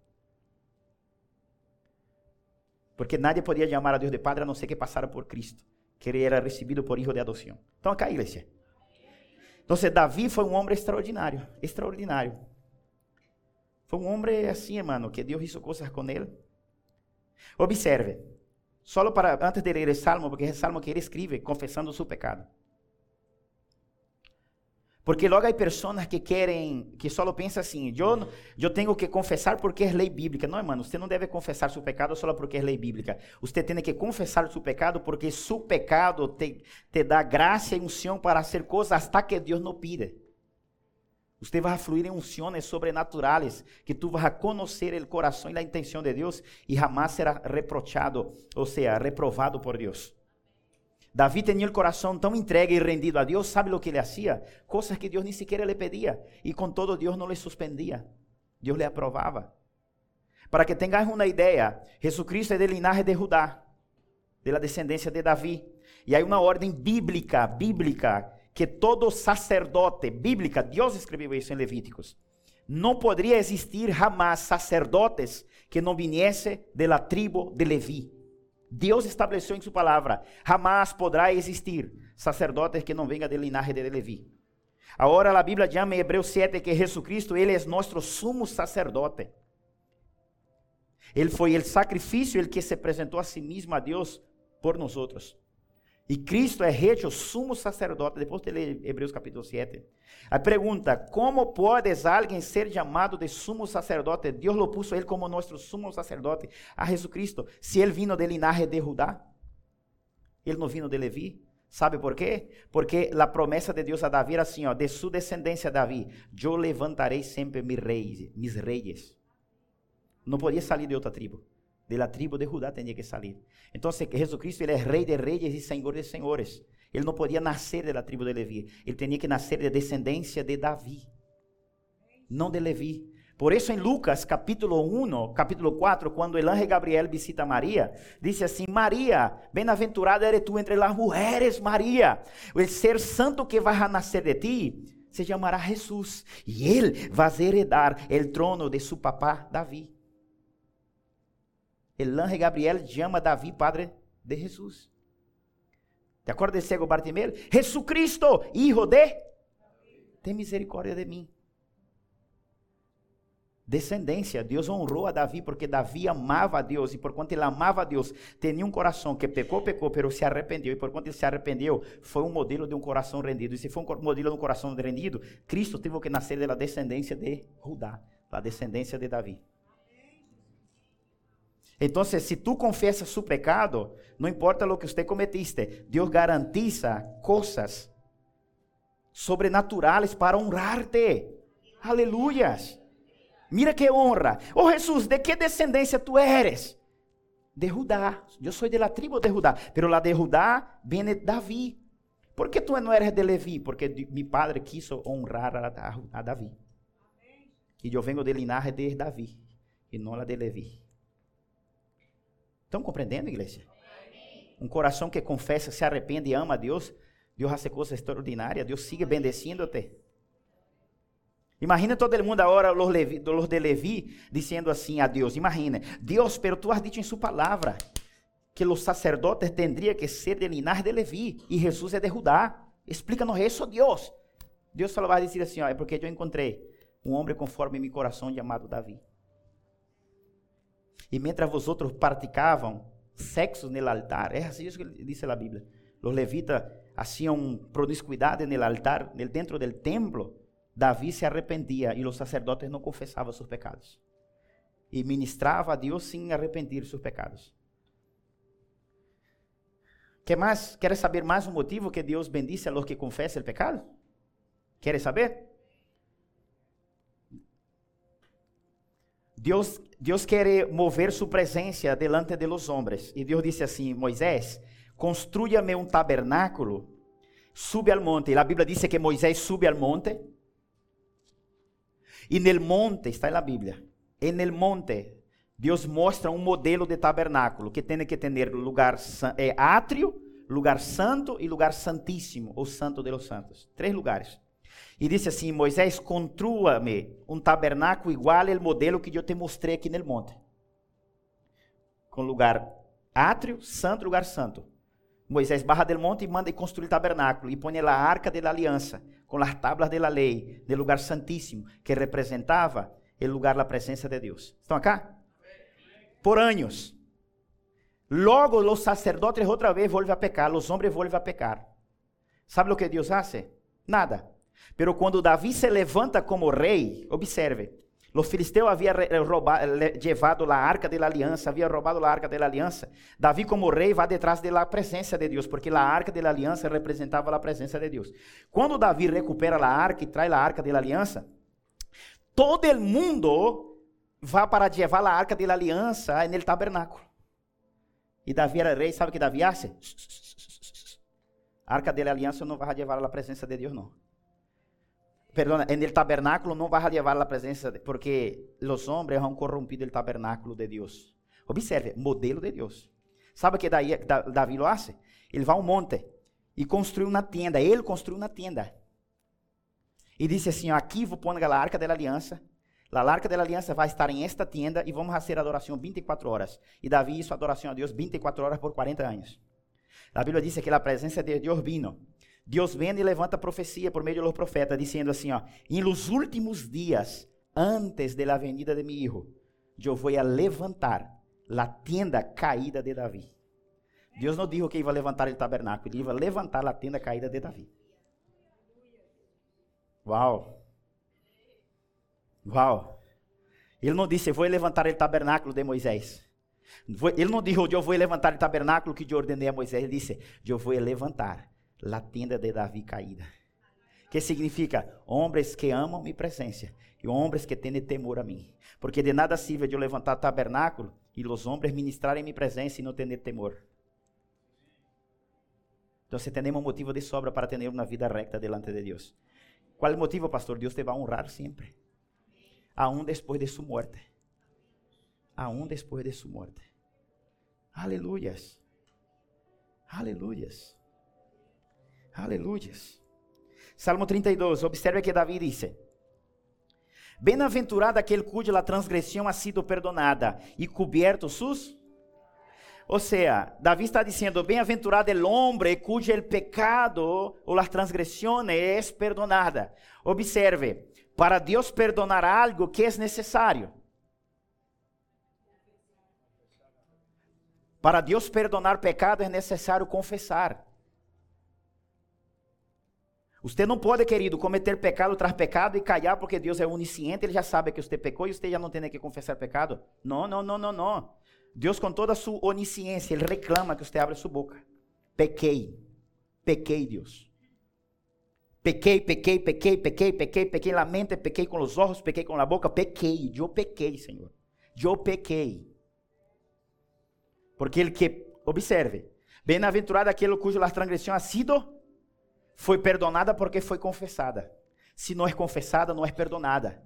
Porque nadie podia chamar a Deus de Padre a não ser que passara por Cristo, que ele era recebido por hijo de adoção. Então, acá, igreja. Então, Davi foi um homem extraordinário, extraordinário. Foi um homem assim, hermano, que Deus hizo coisas com ele. Observe, só para antes de ler o salmo, porque é o salmo que ele escreve confessando seu pecado. Porque logo há pessoas que querem, que só pensam assim, eu, eu tenho que confessar porque é lei bíblica. Não, mano, você não deve confessar seu pecado só porque é lei bíblica. Você tem que confessar seu pecado porque seu pecado te, te dá graça e unção para fazer coisas hasta que Deus não pide. Você vai fluir em unções sobrenaturais, que tu a conhecer o coração e a intenção de Deus e jamais será reprochado, ou seja, reprovado por Deus. Davi tinha o coração tão entregue e rendido a Deus, sabe o que ele fazia? Coisas que Deus nem sequer lhe pedia, e com todo Deus não lhe suspendia, Deus lhe aprovava. Para que tenhas uma ideia, Jesucristo é de linaje de Judá, de la descendência de Davi, e há uma ordem bíblica, bíblica, que todo sacerdote, bíblica, Deus escreveu isso em Levíticos, não poderia existir jamais sacerdotes que não viniesse de la tribo de Levi. Deus estabeleceu em sua palavra: jamais poderá existir sacerdote que não venha do linaje de Levi. Agora a Bíblia chama em Hebreus 7 que Jesucristo, ele é nosso sumo sacerdote. Ele foi o sacrifício, ele que se apresentou a si mesmo a Deus por nós outros. E Cristo é hecho sumo sacerdote, depois de ler Hebreus capítulo 7. A pergunta, como podes alguém ser chamado de sumo sacerdote? Deus lo puso ele como nosso sumo sacerdote a Jesucristo, se ele vino de linaje de Judá. Ele não vino de Levi. Sabe por quê? Porque a promessa de Deus a Davi era assim, ó, de sua descendência Davi, eu levantarei sempre mis reis, mis reis. Não podia sair de outra tribo de la tribo de Judá tinha que sair. Então, Jesucristo ele é rei de reis e senhor de senhores. Ele não podia nascer da tribo de Levi. Ele tinha que nascer de descendência de Davi, não de Levi. Por isso, em Lucas, capítulo 1, capítulo 4, quando o anjo Gabriel visita Maria, diz assim: Maria, bem-aventurada eres tu entre as mulheres, Maria. O ser santo que vai a nascer de ti se chamará Jesus, e ele vai heredar o trono de seu papá Davi. O anjo Gabriel chama Davi padre de Jesus. De acordo com cego Bartimeu, Jesucristo, hijo de, tem misericórdia de mim descendência. Deus honrou a Davi porque Davi amava a Deus e por quanto ele amava a Deus, tinha um coração que pecou, pecou, pero se arrependeu e por quanto ele se arrependeu, foi um modelo de um coração rendido. E se foi um modelo de um coração rendido, Cristo teve que nascer da descendência de Judá, da descendência de Davi. Então, se tu confessas su pecado, não importa o que você cometiste, Deus garantiza coisas sobrenaturais para honrar-te. Aleluias. Mira que honra. Oh Jesús, ¿de qué descendencia tú eres? De Judá. Yo soy de la tribu de Judá. Pero la de Judá viene David. ¿Por qué tú no eres de Leví? Porque mi padre quiso honrar a, a, a David. E eu venho de linaje de Davi e não la de Levi. Estão compreendendo, igreja? Um coração que confessa, se arrepende e ama a Deus, Deus hace coisas extraordinárias, Deus sigue bendecindo-te. Imagina todo mundo agora, os, Levi, de Levi, dizendo assim a Deus: Imagina, Deus, pero tu has dicho em sua palavra que os sacerdotes tendrían que ser de linaje de Levi e Jesus é de Judá. Explícanos isso, Deus. Deus só vai dizer assim: ó, é porque eu encontrei um homem conforme meu coração chamado Davi. E mientras vosotros praticavam sexo no altar, é assim que diz a Bíblia. Os levitas haciam promiscuidade no altar, dentro do templo Davi se arrependia e os sacerdotes não confessavam seus pecados. E ministrava a Deus sem arrepender seus pecados. Quer mais? Quer saber mais um motivo que Deus bendice a los que confessam o pecado? Quer saber? Deus, Deus quer mover sua presença delante de los homens. E Deus disse assim: Moisés, construya-me um tabernáculo, sube al monte. E a Bíblia diz que Moisés sube al monte e no monte, está na Bíblia, en el monte, Deus mostra um modelo de tabernáculo que tem que ter lugar é, átrio, lugar santo e lugar santíssimo, ou santo de los santos. Três lugares. E disse assim: Moisés, construa-me um tabernáculo igual ao modelo que eu te mostrei aqui no monte. Com lugar átrio, santo, lugar santo. Moisés barra del monte e manda construir o tabernáculo e põe a arca da aliança com as tablas da lei, do lugar santíssimo, que representava o lugar da presença de Deus. Estão acá? Por anos. Logo, os sacerdotes outra vez voltam a pecar, os homens voltam a pecar. Sabe o que Deus faz? Nada. Pero quando Davi se levanta como rei, observe, Los filisteus haviam levado a arca da aliança, havia roubado a arca da aliança. Davi, como rei, vai detrás da presença de Deus, porque a arca da aliança representava a presença de Deus. Quando Davi recupera a arca e traz a arca da aliança, todo o mundo vai para levar a arca da aliança no tabernáculo. E Davi era rei, sabe o que Davi faz? A arca da aliança não vai levar a presença de Deus, não perdona, en el tabernáculo no vas a llevar la presencia, de, porque los hombres han corrompido el tabernáculo de Dios. Observe, modelo de Deus. Sabe que daí, Davi lo hace? Ele vai ao monte e construiu uma tenda. Ele construiu uma tenda. E disse assim: Aqui vou pôr a arca da aliança. A arca da aliança vai estar em esta tenda e vamos fazer adoração 24 horas. E Davi hizo adoração a Deus 24 horas por 40 anos. A Bíblia diz que a presença de Deus vino Deus vem e levanta profecia por meio dos profetas, dizendo assim: ó, em los últimos dias, antes de la venida de mi hijo, eu vou a levantar a tenda caída de Davi. Deus não disse que ia levantar o tabernáculo, ele ia levantar a tenda caída de Davi. Uau! Uau! Ele não disse, vou levantar o tabernáculo de Moisés. Ele não disse, eu vou levantar o tabernáculo que eu ordenei a Moisés. Ele disse, eu vou levantar la tenda de Davi caída. Que significa homens que amam minha presença e homens que têm temor a mim. Porque de nada sirve de eu levantar tabernáculo e os homens ministrarem minha presença e não ter temor. Então, temos motivo de sobra para ter uma vida recta delante de Deus. Qual é o motivo, pastor? Deus te vai honrar sempre. aún después de su muerte. Aún después de su muerte. Aleluyas. Aleluyas. Aleluyas. Salmo 32, observe que Davi disse: Bem-aventurado aquele cuja transgressão ha sido perdonada e coberto sus. Ou seja, Davi está dizendo: Bem-aventurado el hombre cujo el pecado ou las transgressões é perdonada. Observe, para Deus perdonar algo que é necessário. Para Deus perdonar pecado é necessário confessar. Você não pode, querido, cometer pecado tras pecado e calhar porque Deus é onisciente, Ele já sabe que você pecou e você já não tem que confessar pecado. Não, não, não, não, não. Deus, com toda a sua onisciência, Ele reclama que você abra sua boca. Pequei. Pequei, Deus. Pequei, pequei, pequei, pequei, pequei, pequei la mente, pequei com os olhos, pequei com a boca, pequei. Eu pequei, Senhor. Eu pequei. Porque ele que, observe, bem-aventurado aquele cujo transgressão ha sido foi perdonada porque foi confessada. Se não é confessada, não é perdonada.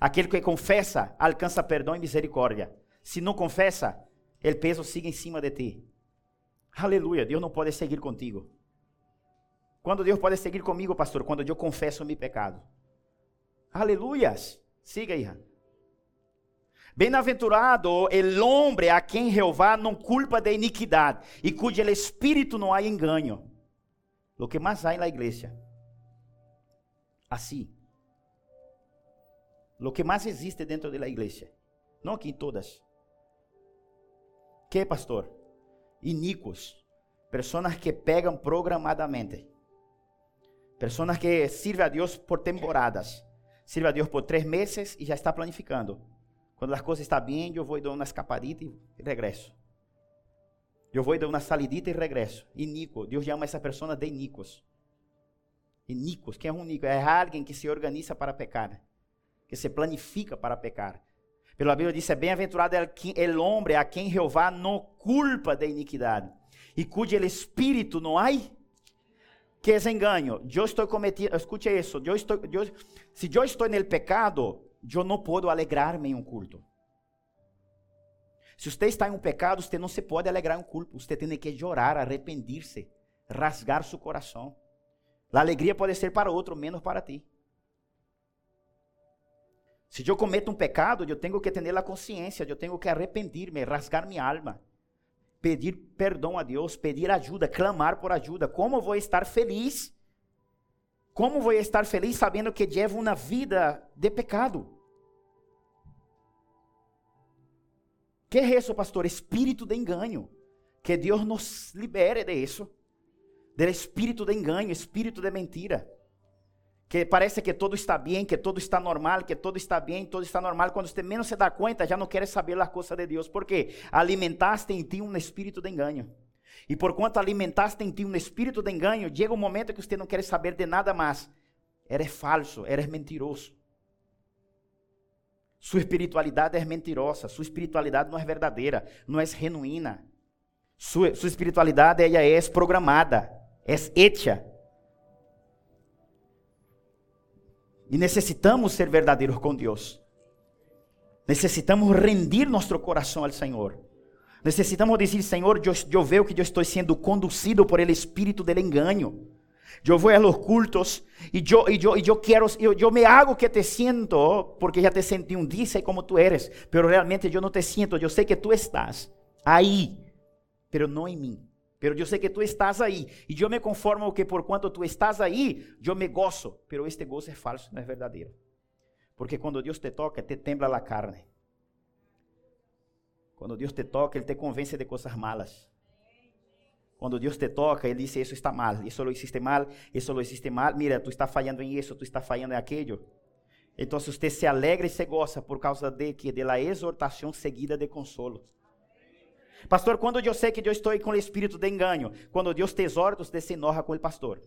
Aquele que confessa alcança perdão e misericórdia. Se não confessa, o peso sigue em cima de ti. Aleluia, Deus não pode seguir contigo. Quando Deus pode seguir comigo, pastor? Quando eu confesso meu pecado. Aleluias. Siga, hija. Bem-aventurado o homem a quem Jeová não culpa de iniquidade e cujo espírito não há engano lo que más hay en la iglesia. Así. Lo que más existe dentro de la iglesia. No aquí en todas. ¿Qué, pastor? Iníquos. Personas que pegan programadamente. Personas que sirven a Dios por temporadas. Sirve a Dios por tres meses y ya está planificando. Cuando las cosas están bien, yo voy a dar una escapadita y regreso. Eu vou dar uma salidita e regresso. Iníquo. Deus chama essa pessoa de iníquos. Iníquos. Quem é um iníquo? É alguém que se organiza para pecar. Que se planifica para pecar. Pela Bíblia diz: é bem-aventurado o homem a quem Jeová não culpa de iniquidade. E cujo espírito não há que é engano. Eu estou cometido, escute isso. Eu estou, eu, se eu estou no pecado, eu não posso alegrar-me em um culto. Se você está em um pecado, você não se pode alegrar em um culto. Você tem que chorar, arrepender-se, rasgar seu coração. A alegria pode ser para outro, menos para ti. Se eu cometo um pecado, eu tenho que ter a consciência, eu tenho que arrepender-me, rasgar minha alma, pedir perdão a Deus, pedir ajuda, clamar por ajuda. Como vou estar feliz? Como vou estar feliz sabendo que levo uma vida de pecado? Que é isso, pastor? Espírito de engano. Que Deus nos libere de isso. Del espírito de engano, espírito de mentira. Que parece que todo está bem, que todo está normal, que todo está bem, todo está normal. Quando você menos se dá conta, já não quer saber as coisas de Deus. Por quê? Alimentaste em ti um espírito de engano. E por quanto alimentaste em ti um espírito de engano, chega um momento que você não quer saber de nada mais. Eres falso, eres mentiroso. Sua espiritualidade é mentirosa, sua espiritualidade não é verdadeira, não é genuína. Sua, sua espiritualidade ela é programada, é hecha. E necessitamos ser verdadeiros com Deus. Necessitamos rendir nosso coração ao Senhor. Necessitamos dizer, Senhor, eu, eu vejo que eu estou sendo conduzido por ele espírito del engano. Eu vou a los cultos e eu, e eu, e eu quero, eu, me hago que te sinto, porque já te senti um dia, sei como tu eres, pero realmente eu não te sinto, eu sei que tu estás aí, pero não em mim. Pero eu sei que tu estás aí, e eu me conformo que por quanto tu estás aí, eu me gozo, pero este gozo é falso, não é verdadeiro. Porque quando Deus te toca, te tembla a carne. Quando Deus te toca, Ele te convence de coisas malas. Quando Deus te toca, Ele diz: Isso está mal, isso lo hiciste mal, isso lo hiciste mal. Mira, tu está falhando em isso, tu está falhando em aquilo. Então, você se alegra e se goza por causa de que? De la exortação seguida de consolo. Pastor, quando eu sei que eu estou com o espírito de engano, quando Deus te exorta, você se enoja com o pastor.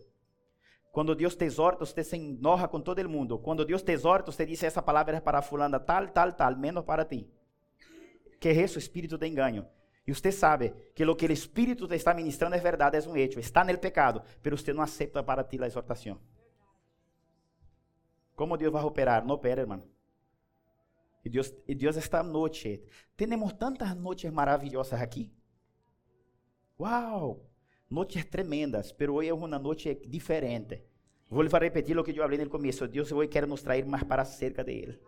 Quando Deus te exorta, você se enoja com todo mundo. Quando Deus te exorta, você diz essa palavra é para fulana tal, tal, tal, menos para ti. Que é isso, espírito de engano. E você sabe que o que o Espírito te está ministrando é verdade, é um hecho, está no pecado, mas você não aceita para ti a exortação. Como Deus vai operar? Não opera, irmão. E Deus, e Deus esta noite, temos tantas noites maravilhosas aqui. Uau! Noites tremendas, pero hoje é uma noite diferente. Vou repetir o que eu falei no começo. Deus hoje quer nos trazer mais para cerca de Ele.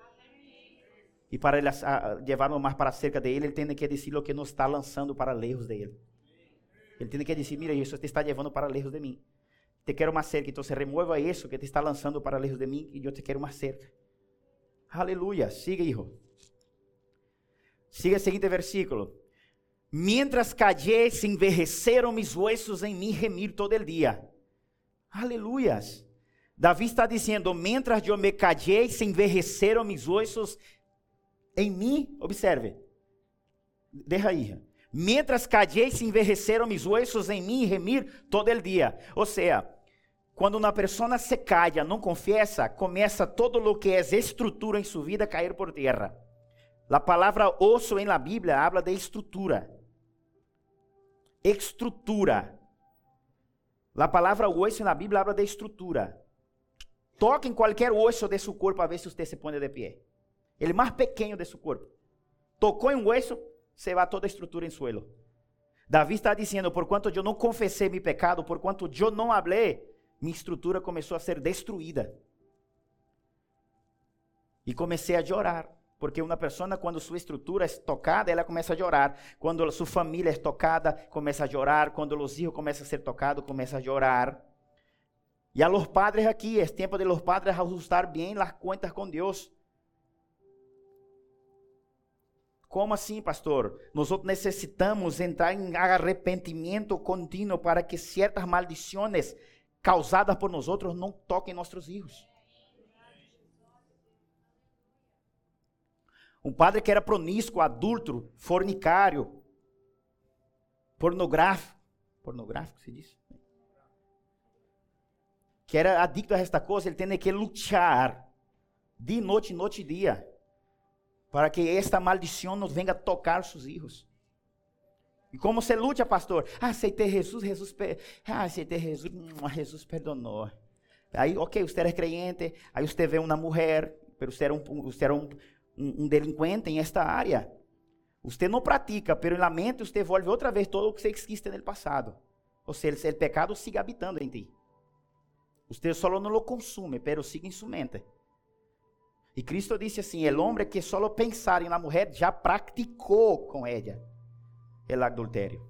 E para ele, levar-nos mais para cerca de Ele, tem que dizer o que nos está lançando para lejos de Ele. Tem que dizer, mira, isso te está levando para lejos de mim. Te quero mais cerca. Então, se remueva isso que te está lançando para lejos de mim e eu te quero mais cerca. Aleluia. Siga, hijo. Siga o seguinte versículo. Mientras callé, se envejeceram mis huesos em mim remir todo el dia. Aleluias. Davi está dizendo: Mientras eu me callei, se envejeceram mis huesos em mim. Observe. Deja aí. Mientras callei, se envejeceram mis huesos em mim remir todo el dia. Ou seja, quando uma pessoa se calla, não confessa, começa todo o que é estrutura em sua vida a cair por terra. A palavra osso em la Bíblia habla de estrutura. Estrutura. A palavra osso na Bíblia habla de estrutura. Toque em qualquer osso de seu corpo a ver se você se põe de pé. Ele mais pequeno de corpo. Tocou em um osso, se vai toda a em suelo. Davi está dizendo: por quanto eu não confessei meu pecado, por quanto eu não hablei, minha estrutura começou a ser destruída. E comecei a chorar. Porque uma pessoa, quando sua estrutura é tocada, ela começa a chorar. Quando sua família é tocada, começa a chorar. Quando os filhos começam a ser tocados, começa a chorar. E a los padres aqui, é tempo de los padres ajustar bem as contas com Deus. Como assim, pastor? Nós necessitamos entrar em arrependimento contínuo para que certas maldições causadas por nós outros não toquem nossos filhos. Um padre que era proníscuo, adúltero, fornicário, pornográfico, pornográfico se diz? Que era adicto a esta coisa, ele tem que lutar de noite, noite e dia, para que esta maldição não venha tocar seus filhos. E como você luta, pastor? Ah, aceitei Jesus, Jesus, ah, aceitei Jesus, Jesus perdonou. Aí, ok, você era crente, aí você vê uma mulher, mas você era, um, você era um, um, um delinquente em esta área. Você não pratica, pero na mente você devolve outra vez todo o que você quis ter no passado. Ou seja, o pecado sigue habitando em ti. Você só não lo consume, pero sigue em sua mente. E Cristo disse assim: o homem que só pensar em uma mulher já praticou com ela el adultério.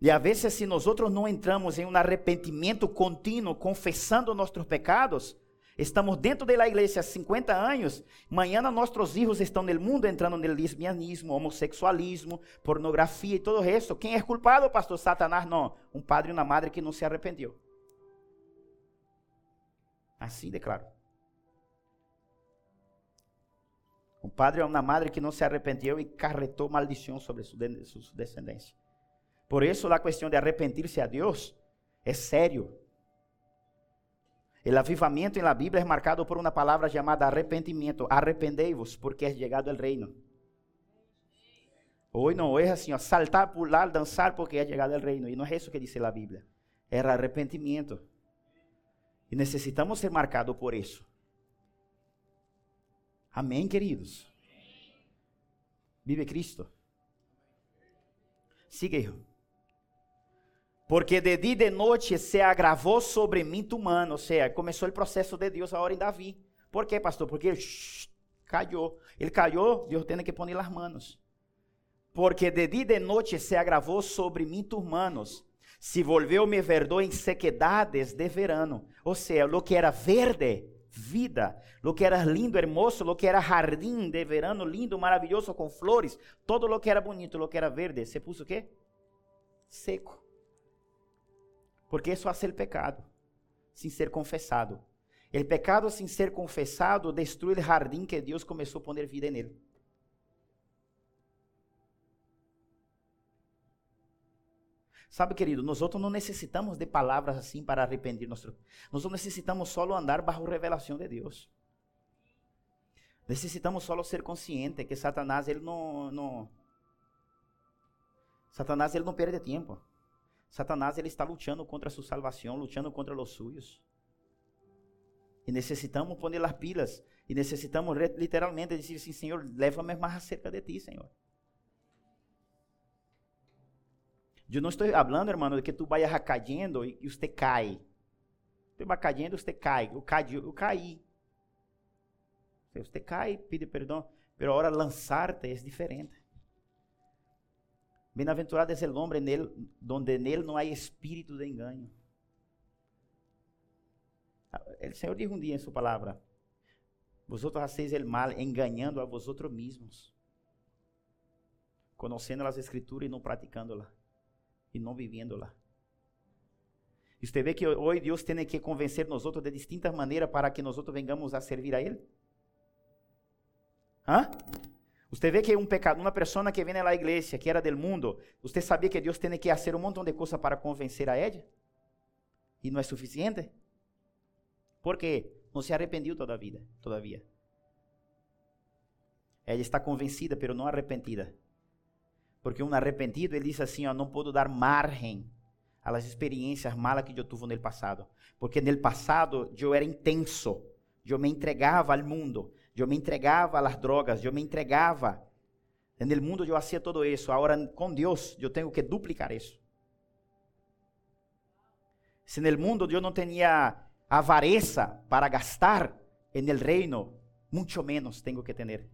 E a vezes, se nós não entramos em um arrependimento contínuo, confessando nossos pecados, estamos dentro da igreja há 50 anos, amanhã nossos filhos estão no mundo entrando no lesbianismo, homossexualismo, pornografia e todo isso. Quem é culpado, pastor Satanás? Não, um padre e uma madre que não se arrependeu. Assim declaro. Um padre ou uma madre que não se arrependeu e carretou maldição sobre sua descendência. Por isso, a questão de arrepentir-se a Deus é sério. O avivamento na Bíblia é marcado por uma palavra chamada arrependimento. Arrependei-vos, porque é chegado o reino. Hoje não é assim, ó, saltar, pular, dançar, porque é chegado o reino. E não é isso que diz a Bíblia. Era arrependimento. E necessitamos ser marcados por isso. Amém, queridos? Vive Cristo. Siga, Porque de dia e de noite se agravou sobre mim tu mano. Ou seja, começou o processo de Deus agora em Davi. Por quê, pastor? Porque ele caiu. Ele caiu, Deus tem que pôr as manos. Porque de dia e de noite se agravou sobre mim tu manos. Se volveu-me verdor em sequedades de verano. Ou seja, o que era verde vida, lo que era lindo, hermoso, lo que era jardim de verano lindo, maravilhoso com flores, todo lo que era bonito, lo que era verde, se puso quê? Seco. Porque isso hace o pecado, sem ser confessado. O pecado sem ser confessado destrui o jardim que Deus começou a poner vida nele. Sabe, querido, nós outros não necessitamos de palavras assim para arrepender nosso. Nós necessitamos só andar bajo revelação de Deus. Necessitamos só ser consciente que Satanás ele não, não Satanás ele não perde tempo. Satanás ele está lutando contra sua salvação, lutando contra os suyos. E necessitamos pôr as pilas E necessitamos literalmente dizer assim, Senhor, leva-me mais cerca de ti, Senhor. Eu não estou falando, irmão, de que tu vai cayendo e você cai. Tu vai cayendo, você cai. Eu caí. Eu caí. Você cai, pede perdão. Pero lançar-te é diferente. Bem-aventurado é o homem donde nele não há espírito de engano. O Senhor diz um dia em sua palavra: Vosotros hacéis el mal engañando a vosotros mismos, conociendo as escrituras e não praticándolas, e não viviéndolas. E você vê que hoje Deus tem que convencer nós outros de distintas maneiras para que nós outros vengamos a servir a Ele? Hã? Você vê que um pecado, uma pessoa que vem na igreja, que era do mundo, você sabia que Deus tem que fazer um montão de coisas para convencer a ela? E não é suficiente? Por quê? Não se arrependeu toda a vida, todavia. Ela está convencida, pero não arrependida. Porque um arrependido, ele diz assim, ó, não posso dar margem às experiências malas que eu tive no passado. Porque no passado eu era intenso, eu me entregava ao mundo, eu me entregava às drogas, eu me entregava. No mundo eu fazia todo isso. Agora, com Deus, eu tenho que duplicar isso. Se no mundo eu não tinha avareza para gastar en el reino, mucho menos tengo que tener.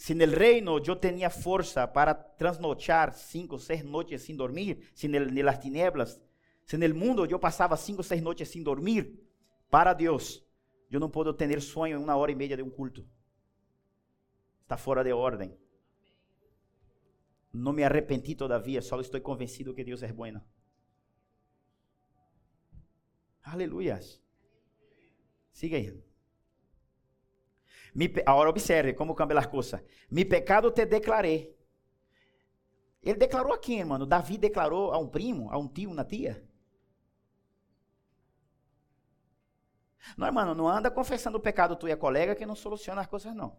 Si en el reino yo tenía fuerza para trasnochar cinco seis noches sin dormir, sin el, en las tinieblas, si en el mundo yo pasaba cinco seis noches sin dormir, para Dios, yo no puedo tener sueño en una hora y media de un culto. Está fuera de orden. No me arrepentí todavía, solo estoy convencido que Dios es bueno. Aleluias. Siga aí. agora observe como cambia as coisas. Mi pecado te declarei. Ele declarou a quem, mano? Davi declarou a um primo, a um tio, uma tia? Não, irmão, não anda confessando o pecado tu e a colega que não soluciona as coisas, não.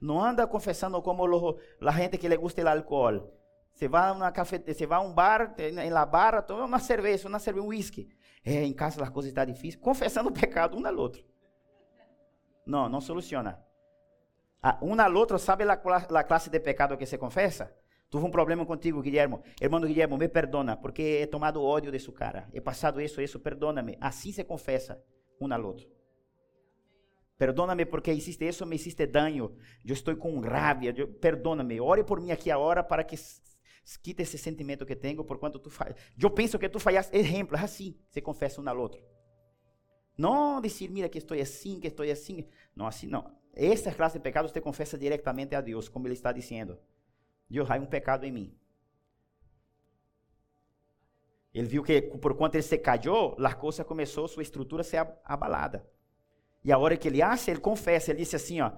Não anda confessando como a gente que le gusta o álcool. Você vai uma cafeteria, você vai a um bar, em la barra, toma uma cerveja, uma cerveja, um whisky. É, em casa as coisas estão difíceis. Confessando o pecado um ao outro. Não, não soluciona. Um ao outro sabe a, classe de pecado que se confessa? Tuve um problema contigo, Guilhermo. Irmão Guilhermo, me perdona, porque he tomado ódio de su cara. He passado isso, isso, perdóname. Assim se confessa um ao outro. Perdóname porque hiciste isso, me hiciste daño. Eu estou com rabia. Perdóname. Ore por mim aqui agora para que quita esse sentimento que tenho por quanto tu faz. Eu penso que tu falhas exemplos assim, se confessa um ao outro. Não dizer, mira que estou assim, que estou assim. Não, assim não. Essa classe de pecados você confessa diretamente a Deus, como ele está dizendo. Deus, há um pecado em mim. Ele viu que por quanto ele se caiu, a coisa começou, sua estrutura a ser abalada. E a hora que ele acha, ele confessa, ele disse assim, ó,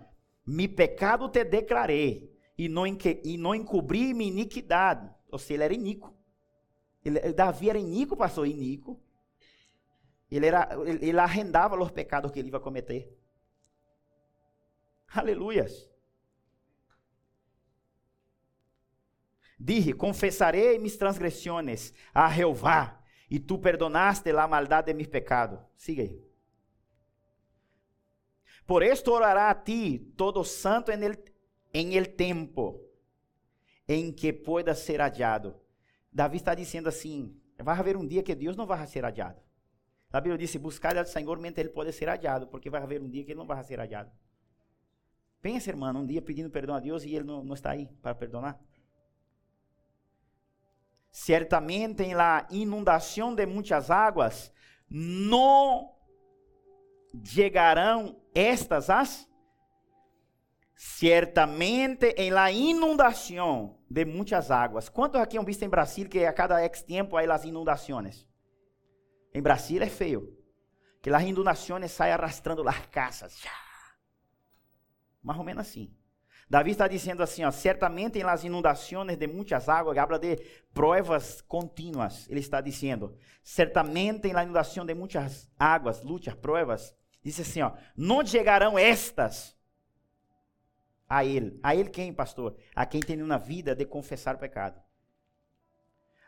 mi pecado te declarei, e não, e não encobri minha iniquidade. Ou seja, ele era iníquo. Ele, Davi era iníquo, pastor, iníquo. Ele, era, ele, arrendava os pecados que ele ia cometer. Aleluias. Dije, confessarei mis transgresiones a Jeová, e tu perdonaste a maldade de mis pecados. Siga aí. Por esto orará a ti todo santo en el, em el tempo em que pueda ser hallado. Davi está dizendo assim: vai haver um dia que Deus não vai ser hallado. A Bíblia disse: buscar ao Senhor mente ele pode ser hallado, porque vai haver um dia que ele não vai ser hallado. Pensa, irmão, um dia pedindo perdão a Deus e ele não, não está aí para perdonar. Certamente em la inundação de muitas águas não chegarão estas as Ciertamente em la inundação de muitas águas. Quantos aqui han visto em Brasil que a cada ex tempo há as inundações? Em Brasil é feio. Que as inundações saem arrastrando as casas. Mais ou menos assim. Davi está dizendo assim, ó, certamente em las inundações de muitas águas, habla de provas contínuas. Ele está dizendo, certamente em la inundação de muitas águas, lutas, provas, diz assim, ó, não chegarão estas a ele. A ele quem, pastor? A quem tem uma vida de confessar o pecado.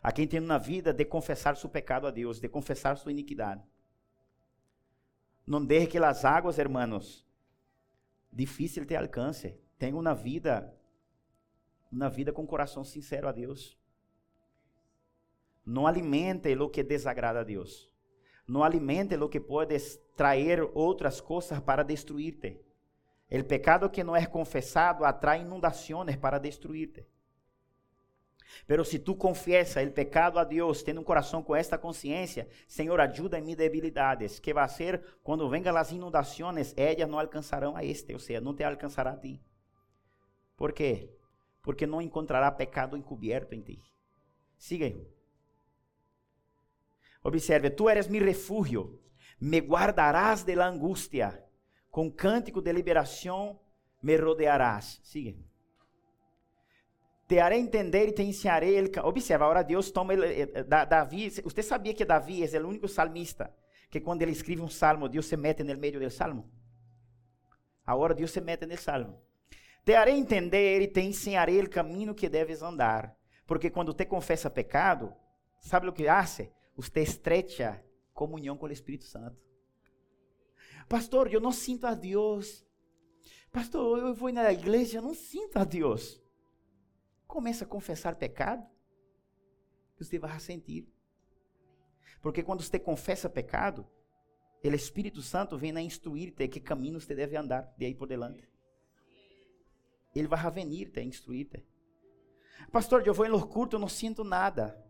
A quem tem uma vida de confessar seu pecado a Deus, de confessar sua iniquidade. Não deixe que as águas, hermanos, difícil te alcance. Tenha uma vida, uma vida com coração sincero a Deus. Não alimente o que desagrada a Deus. Não alimente o que pode trazer outras coisas para destruir-te. O pecado que não é confessado atrai inundações para destruir-te. Pero se tu confiesa o pecado a Deus, tendo um coração com esta consciência, Senhor, ajuda em minhas debilidades, que vai ser quando vengan as inundações, elas não alcançarão a este, ou seja, não te alcançará a ti. Por quê? Porque não encontrará pecado encoberto em ti. Irmão. Observe, tu eres mi refúgio, me guardarás de la angústia, com cântico de liberação me rodearás. Siga te haré entender e te ensinarei. Ele, observa, agora Deus toma ele, eh, eh, Davi. Você sabia que Davi é o único salmista que quando ele escreve um salmo, Deus se mete no meio do salmo? Agora Deus se mete no salmo. Te haré entender e te ensinarei o caminho que deves andar. Porque quando te confessa pecado, sabe o que hace? Você estrecha comunhão com o Espírito Santo. Pastor, eu não sinto a Deus. Pastor, eu vou na igreja, não sinto a Deus. Começa a confessar pecado, que você vai sentir. Porque quando você confessa pecado, o Espírito Santo vem a instruir-te que caminho você deve andar de aí por delante. Ele vai venir-te, instruir-te. Pastor, eu vou em los cultos, não sinto nada.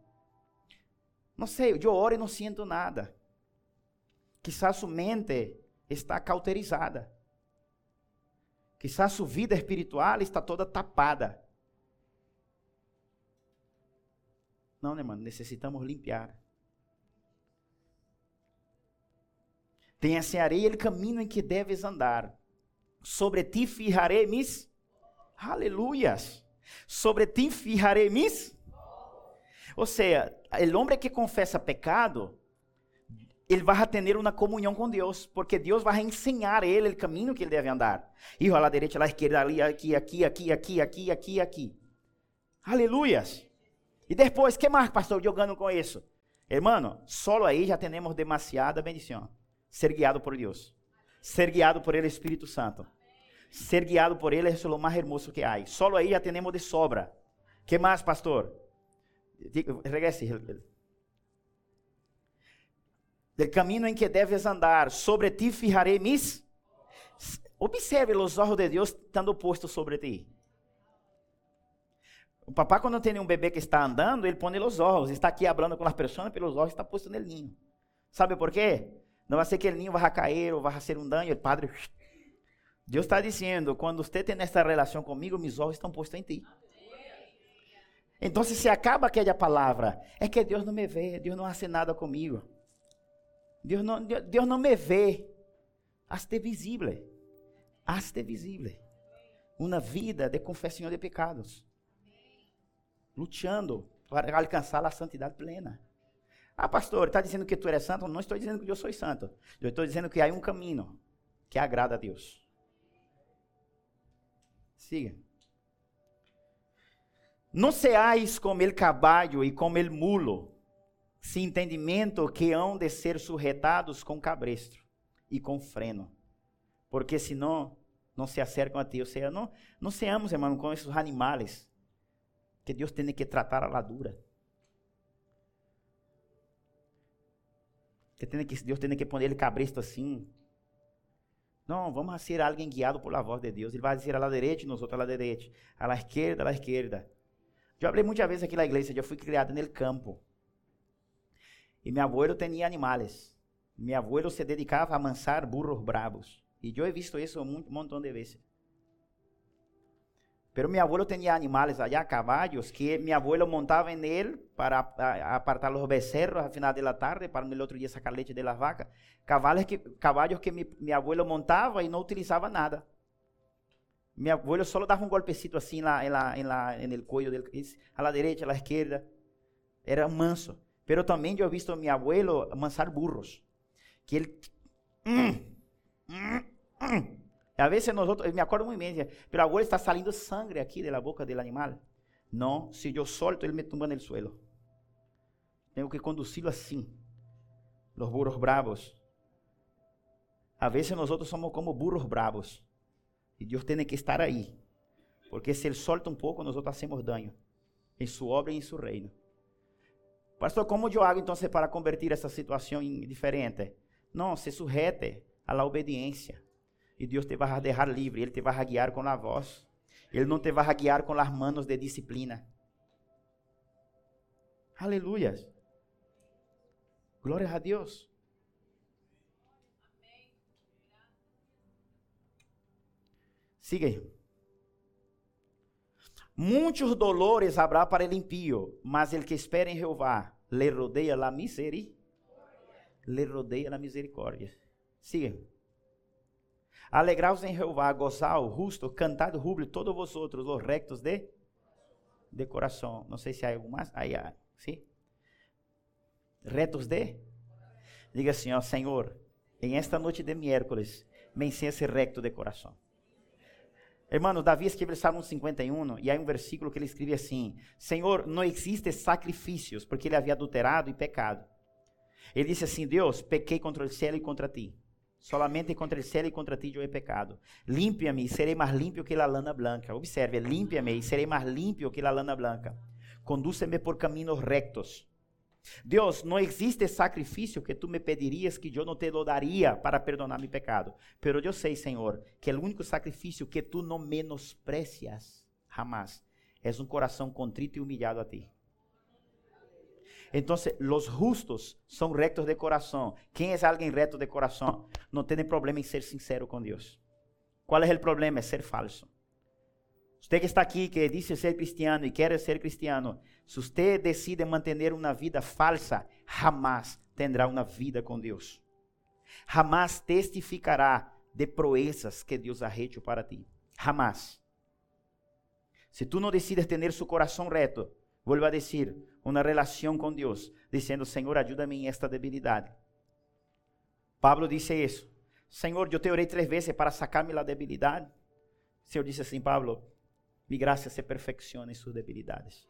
Não sei, eu oro e não sinto nada. Quizás sua mente está cauterizada. Quizás sua vida espiritual está toda tapada. Não, né, mano? Necessitamos limpar. Tenha se areia o caminho em que deves andar. Sobre ti fijarei mis. Aleluias. Sobre ti fijarei mis. Ou seja, o homem que confessa pecado, ele vai ter uma comunhão com Deus, porque Deus vai ensinar a ele o caminho que ele deve andar. E a la direita, a la esquerda, ali, aqui, aqui, aqui, aqui, aqui, aqui, aqui. Aleluias. E depois, que mais, pastor, jogando com isso? Hermano, solo aí já temos demasiada bendição. Ser guiado por Deus. Ser guiado por Ele Espírito Santo. Ser guiado por Ele é o mais hermoso que há. Solo aí já temos de sobra. que mais, pastor? Regrese. Del caminho em que deves andar, sobre ti fijarei mis. Observe os olhos de Deus estando postos sobre ti. O papá, quando tem um bebê que está andando, ele põe os olhos, está aqui falando com as pessoas, pelos olhos está posto no ninho. Sabe por quê? Não vai ser que o ninho vai cair ou vai ser um dano. O padre, Deus está dizendo: quando você tem essa relação comigo, meus olhos estão postos em ti. Então, se acaba aquela palavra, é que Deus não me vê, Deus não hace nada comigo. Deus não, Deus não me vê. Hazte visível. Hazte visível. Uma vida de confissão de pecados lutando para alcançar a santidade plena. Ah, pastor, está dizendo que tu eres santo? Não estou dizendo que eu sou santo. Eu estou dizendo que há um caminho que agrada a Deus. Siga. Não seais como el caballo e como el mulo, sem entendimento que hão de ser sujetados com cabresto e com freno. Porque senão não se acercam a ti. Ou seja, não, não seamos, irmão, como esses animais que Deus tem que tratar a ladura. Que, tem que Deus tem que poner ele cabresto assim. Não, vamos ser alguém guiado por la voz de Deus. Ele vai dizer a la derecha e nós outros a la derecha. A la esquerda, la esquerda. Já falei muitas vezes aqui na igreja, eu fui criado no campo. E meu avô tinha animais. Meu avô se dedicava a amansar burros bravos. E eu he visto isso um montão de vezes. Pero mi abuelo tenía animales allá, caballos, que mi abuelo montaba en él para apartar los becerros al final de la tarde, para el otro día sacar leche de las vacas. Caballos que, caballos que mi, abuelo montaba y no utilizaba nada. Mi abuelo solo daba un golpecito así en, la, en, la, en, la, en el cuello, del, a la derecha, a la izquierda. Era manso. Pero también yo he visto a mi abuelo amansar burros. Que él... Mm, mm, mm, a vezes nosotros, me acuerdo muy bien, pero ahora está saliendo sangre aquí de la boca del animal. No, si yo solto, él me tumba en el suelo. Tengo que conducirlo así. Los burros bravos. A vezes nós outros somos como burros bravos. E Deus tem que estar aí. Porque se Ele solta um pouco, nós outros hacemos dano. Em sua obra e em seu reino. Pastor, como eu hago então para convertir essa situação em diferente? Não, se sujete a la obediência. E Deus te vai deixar livre. Ele te vai guiar com a voz. Ele não te vai guiar com as manos de disciplina. Aleluia. Glória a Deus. Siga aí. Muitos dolores habrá para el impío, mas el que espera em Jeová le rodeia la misericórdia. Le rodeia la misericórdia. Siga. Alegraos em Jeová, gozao, justo, cantad júbilo, todos vosotros, os rectos de, de coração. Não sei se há algo mais. Aí há, sim? Retos de? Diga assim, ó, Senhor, em esta noite de miércoles, me ensina ser recto de coração. Hermano, Davi escreve o Salmo 51 e há um versículo que ele escreve assim: Senhor, não existe sacrifícios, porque ele havia adulterado e pecado. Ele disse assim: Deus, pequei contra o céu e contra ti. Solamente contra céu e contra ti eu pecado. Límpia-me e serei mais limpo que a lana branca. Observe, límpia-me e serei mais limpo que a lana branca. Condúceme por caminhos rectos Deus, não existe sacrifício que tu me pedirias que eu não te daria para perdonar meu pecado. Pero eu sei, Senhor, que o único sacrifício que tu não menosprecias jamás é um coração contrito e humilhado a ti. Então, os justos são rectos de coração. Quem é alguém reto de coração? Não tem problema em ser sincero com Deus. Qual é o problema? É ser falso. Você que está aqui, que diz ser cristiano e quer ser cristiano, se você decide manter uma vida falsa, jamais terá uma vida com Deus. Jamais testificará de proezas que Deus ha hecho para ti. Jamás. Se tu não decides ter seu coração reto, vuelvo a dizer, uma relação com Deus, dizendo: Senhor, ajuda-me em esta debilidade. Pablo disse isso. Senhor, eu te orei três vezes para sacar-me da debilidade. O Senhor disse assim, Pablo, mi graça se perfecciona em suas debilidades.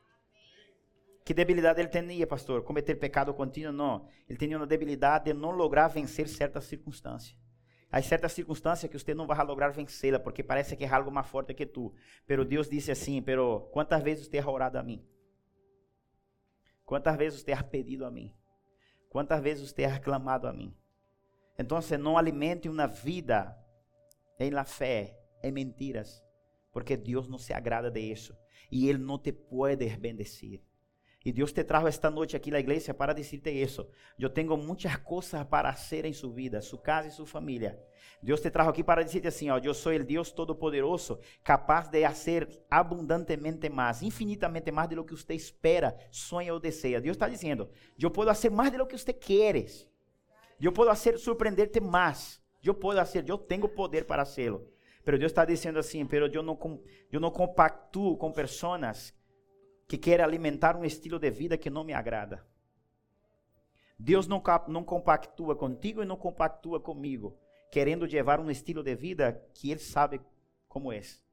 Que debilidade ele tinha, pastor? Cometer pecado contínuo? Não. Ele tinha uma debilidade de não lograr vencer certas circunstâncias. Há certas circunstâncias que você não vai lograr vencê-la, porque parece que é algo mais forte que tu. Pero Deus disse assim, pero quantas vezes você ha orado a mim? Quantas vezes você ha pedido a mim? Quantas vezes você ha clamado a mim? Então, não alimente uma vida em la fé, em mentiras, porque Deus não se agrada de isso. E Ele não te pode bendecir. E Deus te trajo esta noite aqui na igreja para dizer-te isso. Eu tenho muitas coisas para fazer em sua vida, sua casa e sua família. Deus te trajo aqui para dizer-te assim, ó, sou o Deus Todo-Poderoso, capaz de fazer abundantemente mais, infinitamente mais de lo que você espera, sonha ou deseja. Deus está dizendo, eu posso fazer mais de lo que quer. Eu posso fazer surpreender-te mais. Eu posso fazer, eu tenho poder para fazê-lo. Pero Deus está dizendo assim, pero eu não, eu não compactuo com pessoas que quer alimentar um estilo de vida que não me agrada. Deus não, não compactua contigo e não compactua comigo, querendo levar um estilo de vida que Ele sabe como é.